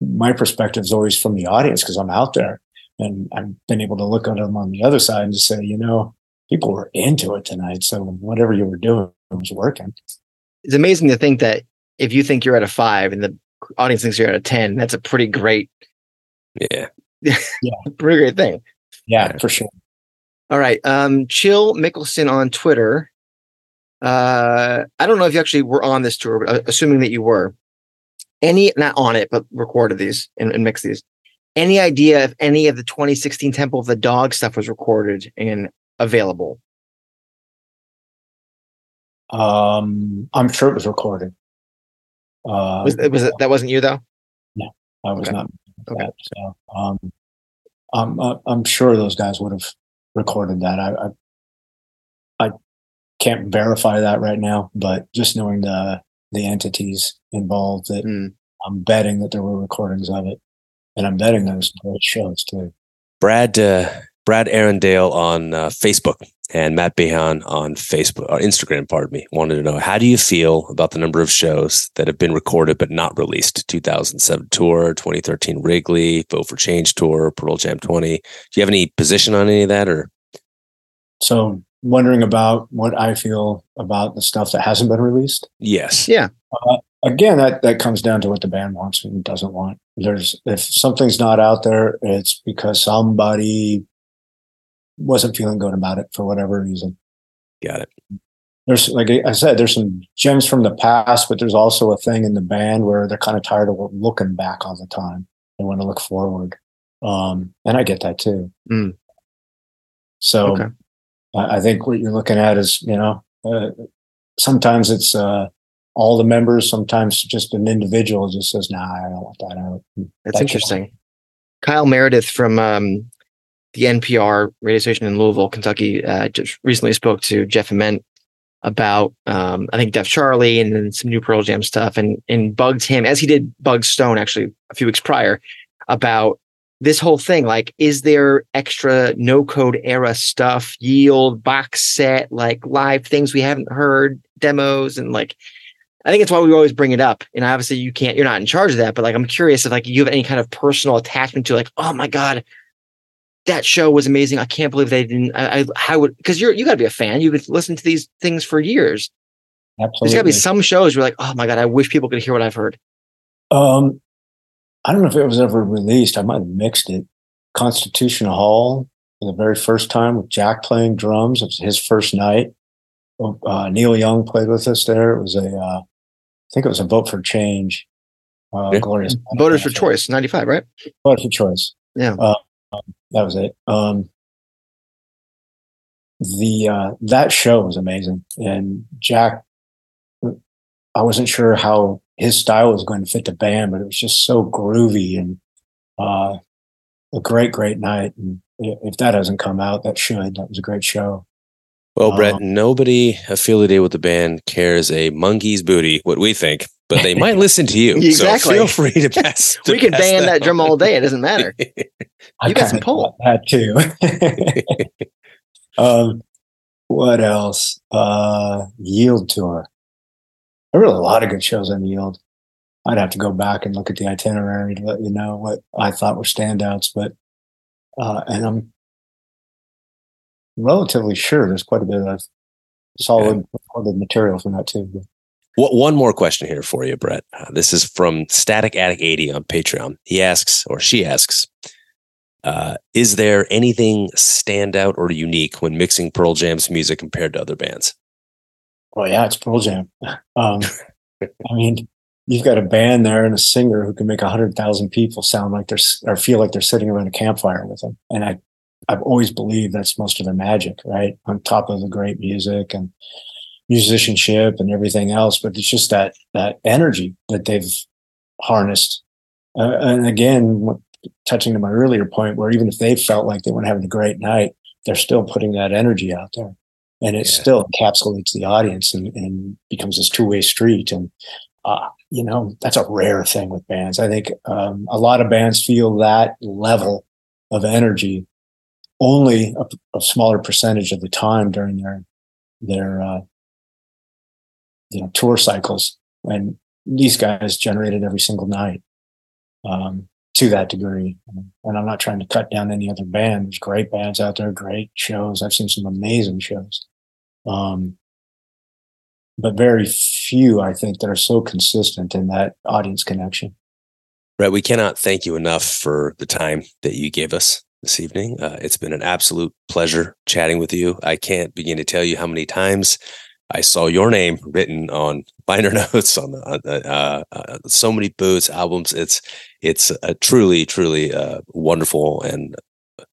my perspective is always from the audience because I'm out there, and I've been able to look at them on the other side and just say, you know, people were into it tonight, so whatever you were doing was working. It's amazing to think that if you think you're at a five and the audience thinks you're at a ten, that's a pretty great, Yeah. [laughs] Yeah. pretty great thing. Yeah, for sure. All right. Um, Chill Mickelson on Twitter. Uh, I don't know if you actually were on this tour, but uh, assuming that you were, any not on it, but recorded these and, and mixed these. Any idea if any of the 2016 Temple of the Dog stuff was recorded and available? Um, I'm sure it was recorded. Uh, Was, was it, that wasn't you though? No, I was okay. not. Okay. That, so, um, I'm uh, I'm sure those guys would have recorded that. I, I I can't verify that right now, but just knowing the the entities involved, that Mm. I'm betting that there were recordings of it, and I'm betting there was great shows too. Brad uh, Brad Arundale on uh, Facebook and Matt Behan on Facebook or Instagram, pardon me, wanted to know how do you feel about the number of shows that have been recorded but not released? 2007 tour, 2013 Wrigley, Vote for Change tour, Pearl Jam 20. Do you have any position on any of that or? So, wondering about what I feel about the stuff that hasn't been released. Yes. Yeah. again that that comes down to what the band wants and doesn't want there's if something's not out there it's because somebody wasn't feeling good about it for whatever reason Got it. there's like i said there's some gems from the past but there's also a thing in the band where they're kind of tired of looking back all the time they want to look forward um and i get that too Mm. so Okay. I think what you're looking at is, you know, uh, sometimes it's uh, all the members. Sometimes just an individual just says, "Nah, I don't want that out." That's That's interesting. Kyle Meredith from um, the NPR radio station in Louisville, Kentucky, uh, just recently spoke to Jeff Ament about, um, I think, Deaf Charlie and then some new Pearl Jam stuff, and and bugged him as he did bug Stone actually a few weeks prior about this whole thing. Like, is there extra no code era stuff, yield, box set, like live things we haven't heard, demos, and like I think it's why we always bring it up. And obviously you can't, you're not in charge of that, but like, I'm curious if like you have any kind of personal attachment to like, oh my God, that show was amazing. I can't believe they didn't, I, I how would, cause you're, you gotta be a fan. You could listen to these things for years. There's gotta be some shows where like, oh my God, I wish people could hear what I've heard. Um, I don't know if it was ever released. I might have mixed it. Constitution Hall for the very first time with Jack playing drums. It was his first night. Uh, Neil Young played with us there. It was a, uh, I think it was a vote for change. Uh, Yeah. glorious Voters for choice, 95, right? Vote for choice. Yeah. Uh, um, that was it. Um, the uh, that show was amazing, and Jack. I wasn't sure how his style was going to fit the band, but it was just so groovy and uh, a great, great night. And if that hasn't come out, that should. That was a great show. Well, Brett, Um, nobody affiliated with the band cares a monkey's booty, what we think, but they might listen to you. Exactly. [laughs] So feel free to pass. [laughs] to we can pass ban that drum all day. It doesn't matter. [laughs] I You got some pull. thought That too. um, what else? Uh, Yield tour. There were a lot of good shows on the Yield. I'd have to go back and look at the itinerary to let you know what I thought were standouts, but uh, and I'm relatively sure there's quite a bit of solid material from that too. Wha- One more question here for you, Brett. Uh, this is from Static Attic 80 on Patreon. He asks, or she asks, uh, is there anything standout or unique when mixing Pearl Jam's music compared to other bands? Well, yeah, it's Pearl Jam. [laughs] Um, I mean, you've got a band there and a singer who can make a hundred thousand people sound like they're or feel like they're sitting around a campfire with them. And I, I've always believed that's most of their magic, right? On top of the great music and musicianship and everything else, but it's just that that energy that they've harnessed. Uh, and again, touching to my earlier point, where even if they felt like they weren't having a great night, they're still putting that energy out there and it Yeah. still encapsulates the audience and, and becomes this two-way street and uh, you know that's a rare thing with bands i think um, a lot of bands feel that level of energy only a, a, smaller percentage of the time during their their uh, you know tour cycles, and these guys generated every single night um, to that degree. And I'm not trying to cut down any other band. There's great bands out there, great shows. I've seen some amazing shows. Um, but very few, I think, that are so consistent in that audience connection. Brett, we cannot thank you enough for the time that you gave us this evening. Uh, it's been an absolute pleasure chatting with you. I can't begin to tell you how many times I saw your name written on [laughs] liner notes on, the, uh, uh, so many boots albums. It's it's a truly truly uh, wonderful and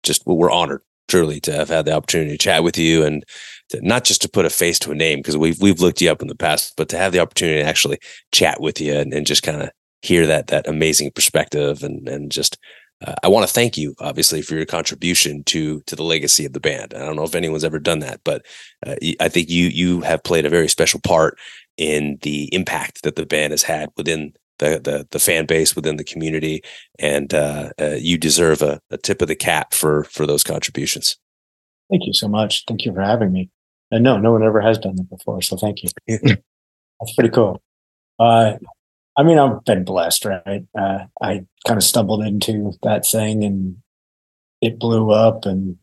just we're honored truly to have had the opportunity to chat with you and to, not just to put a face to a name because we've we've looked you up in the past, but to have the opportunity to actually chat with you and, and just kind of hear that that amazing perspective and and just uh, I want to thank you, obviously, for your contribution to to the legacy of the band. I don't know if anyone's ever done that, but uh, I think you you have played a very special part in the impact that the band has had within the the, the fan base, within the community, and uh, uh you deserve a, a, tip of the cap for for those contributions. Thank you so much. Thank you for having me. And no, no one ever has done that before, so thank you. That's pretty cool. Uh, I mean, I've been blessed, right? Uh, I kind of stumbled into that thing and it blew up, and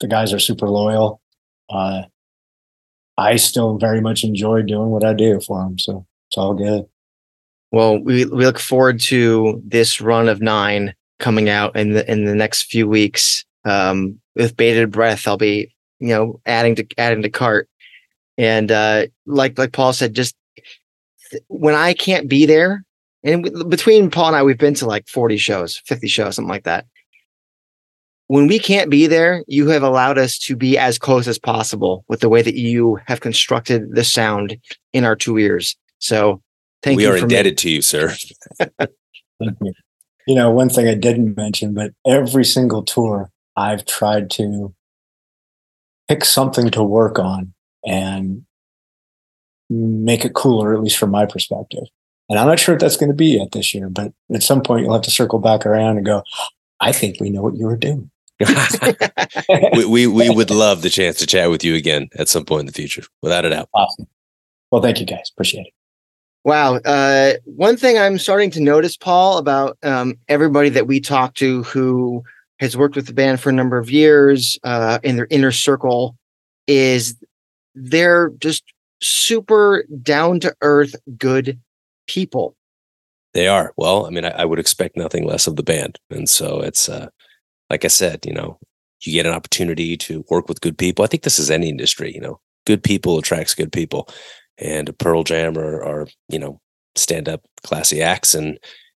the guys are super loyal. Uh, I still very much enjoy doing what I do for them, so it's all good. Well, we we look forward to this run of nine coming out in the in the next few weeks. Um, with bated breath, I'll be you know adding to adding to cart, and uh, like like Paul said, just when I can't be there, and between Paul and I, we've been to like 40 shows, 50 shows, something like that. When we can't be there, you have allowed us to be as close as possible with the way that you have constructed the sound in our two ears. So thank we you. We are indebted me. to you, sir. [laughs] you know, one thing I didn't mention, but every single tour I've tried to pick something to work on and make it cooler, at least from my perspective. And I'm not sure if that's going to be yet this year, but at some point you'll have to circle back around and go, I think we know what you were doing. [laughs] we, we, we would love the chance to chat with you again at some point in the future, without a doubt. Awesome. Well, thank you guys. Appreciate it. Wow. Uh, one thing I'm starting to notice, Paul, about um, everybody that we talk to who has worked with the band for a number of years uh, in their inner circle is they're just super down to earth, good people. They are. Well, I mean, I, I, would expect nothing less of the band. And so it's, uh, like I said, you know, you get an opportunity to work with good people. I think this is any industry, you know, good people attracts good people. And Pearl Jam are, are you know, stand up classy acts. And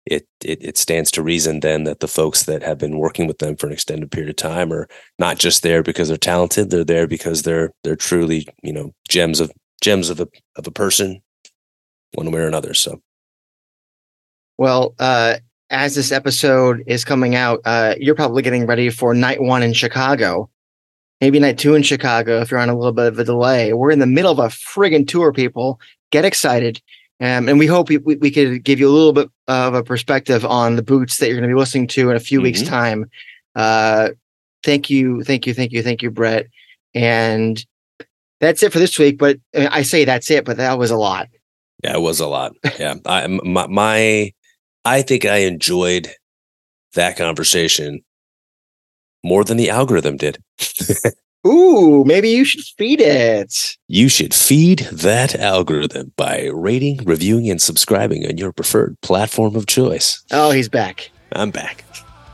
it, it, it stands to reason then that the folks that have been working with them for an extended period of time are not just there because they're talented. They're there because they're, they're truly, you know, gems of gems of a of a person, one way or another. So, well, uh, as this episode is coming out, uh, you're probably getting ready for night one in Chicago, maybe night two in Chicago if you're on a little bit of a delay. We're in the middle of a friggin' tour, people. Get excited. Um, and we hope we, we could give you a little bit of a perspective on the boots that you're going to be listening to in a few mm-hmm. weeks' time. Uh, thank you, thank you, thank you, thank you, Brett. And that's it for this week. But I say that's it, but that was a lot. Yeah, it was a lot. Yeah, I my, my I think I enjoyed that conversation more than the algorithm did. [laughs] Ooh, maybe you should feed it. You should feed that algorithm by rating, reviewing, and subscribing on your preferred platform of choice. Oh, he's back. I'm back.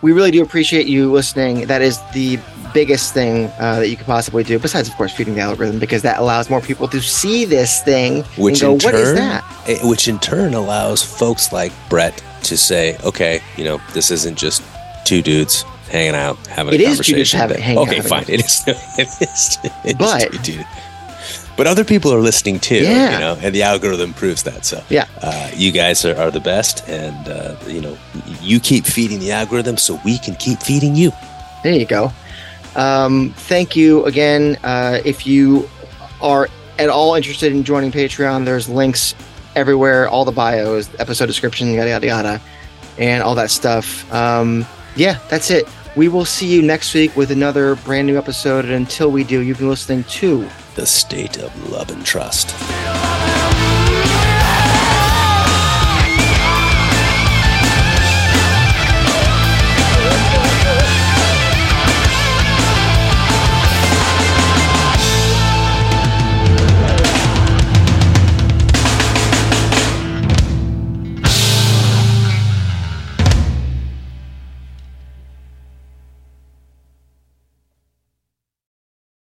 We really do appreciate you listening. That is the biggest thing uh, that you could possibly do, besides, of course, feeding the algorithm, because that allows more people to see this thing which go, in turn, "What is that?" Eh, which in turn allows folks like Brett to say, "Okay, you know, this isn't just two dudes hanging out having it a conversation." It is dudes having, hanging okay, out. Okay, fine. It is. It is. It but is but other people are listening too, yeah. you know, and the algorithm proves that. So, yeah, uh, you guys are, are the best, and uh, you know, you keep feeding the algorithm so we can keep feeding you. There you go. Um, thank you again. Uh, if you are at all interested in joining Patreon, there's links everywhere, all the bios, episode description, yada yada yada, and all that stuff. Um, yeah, that's it. We will see you next week with another brand new episode. And until we do, you've been listening to The State of Love and Trust.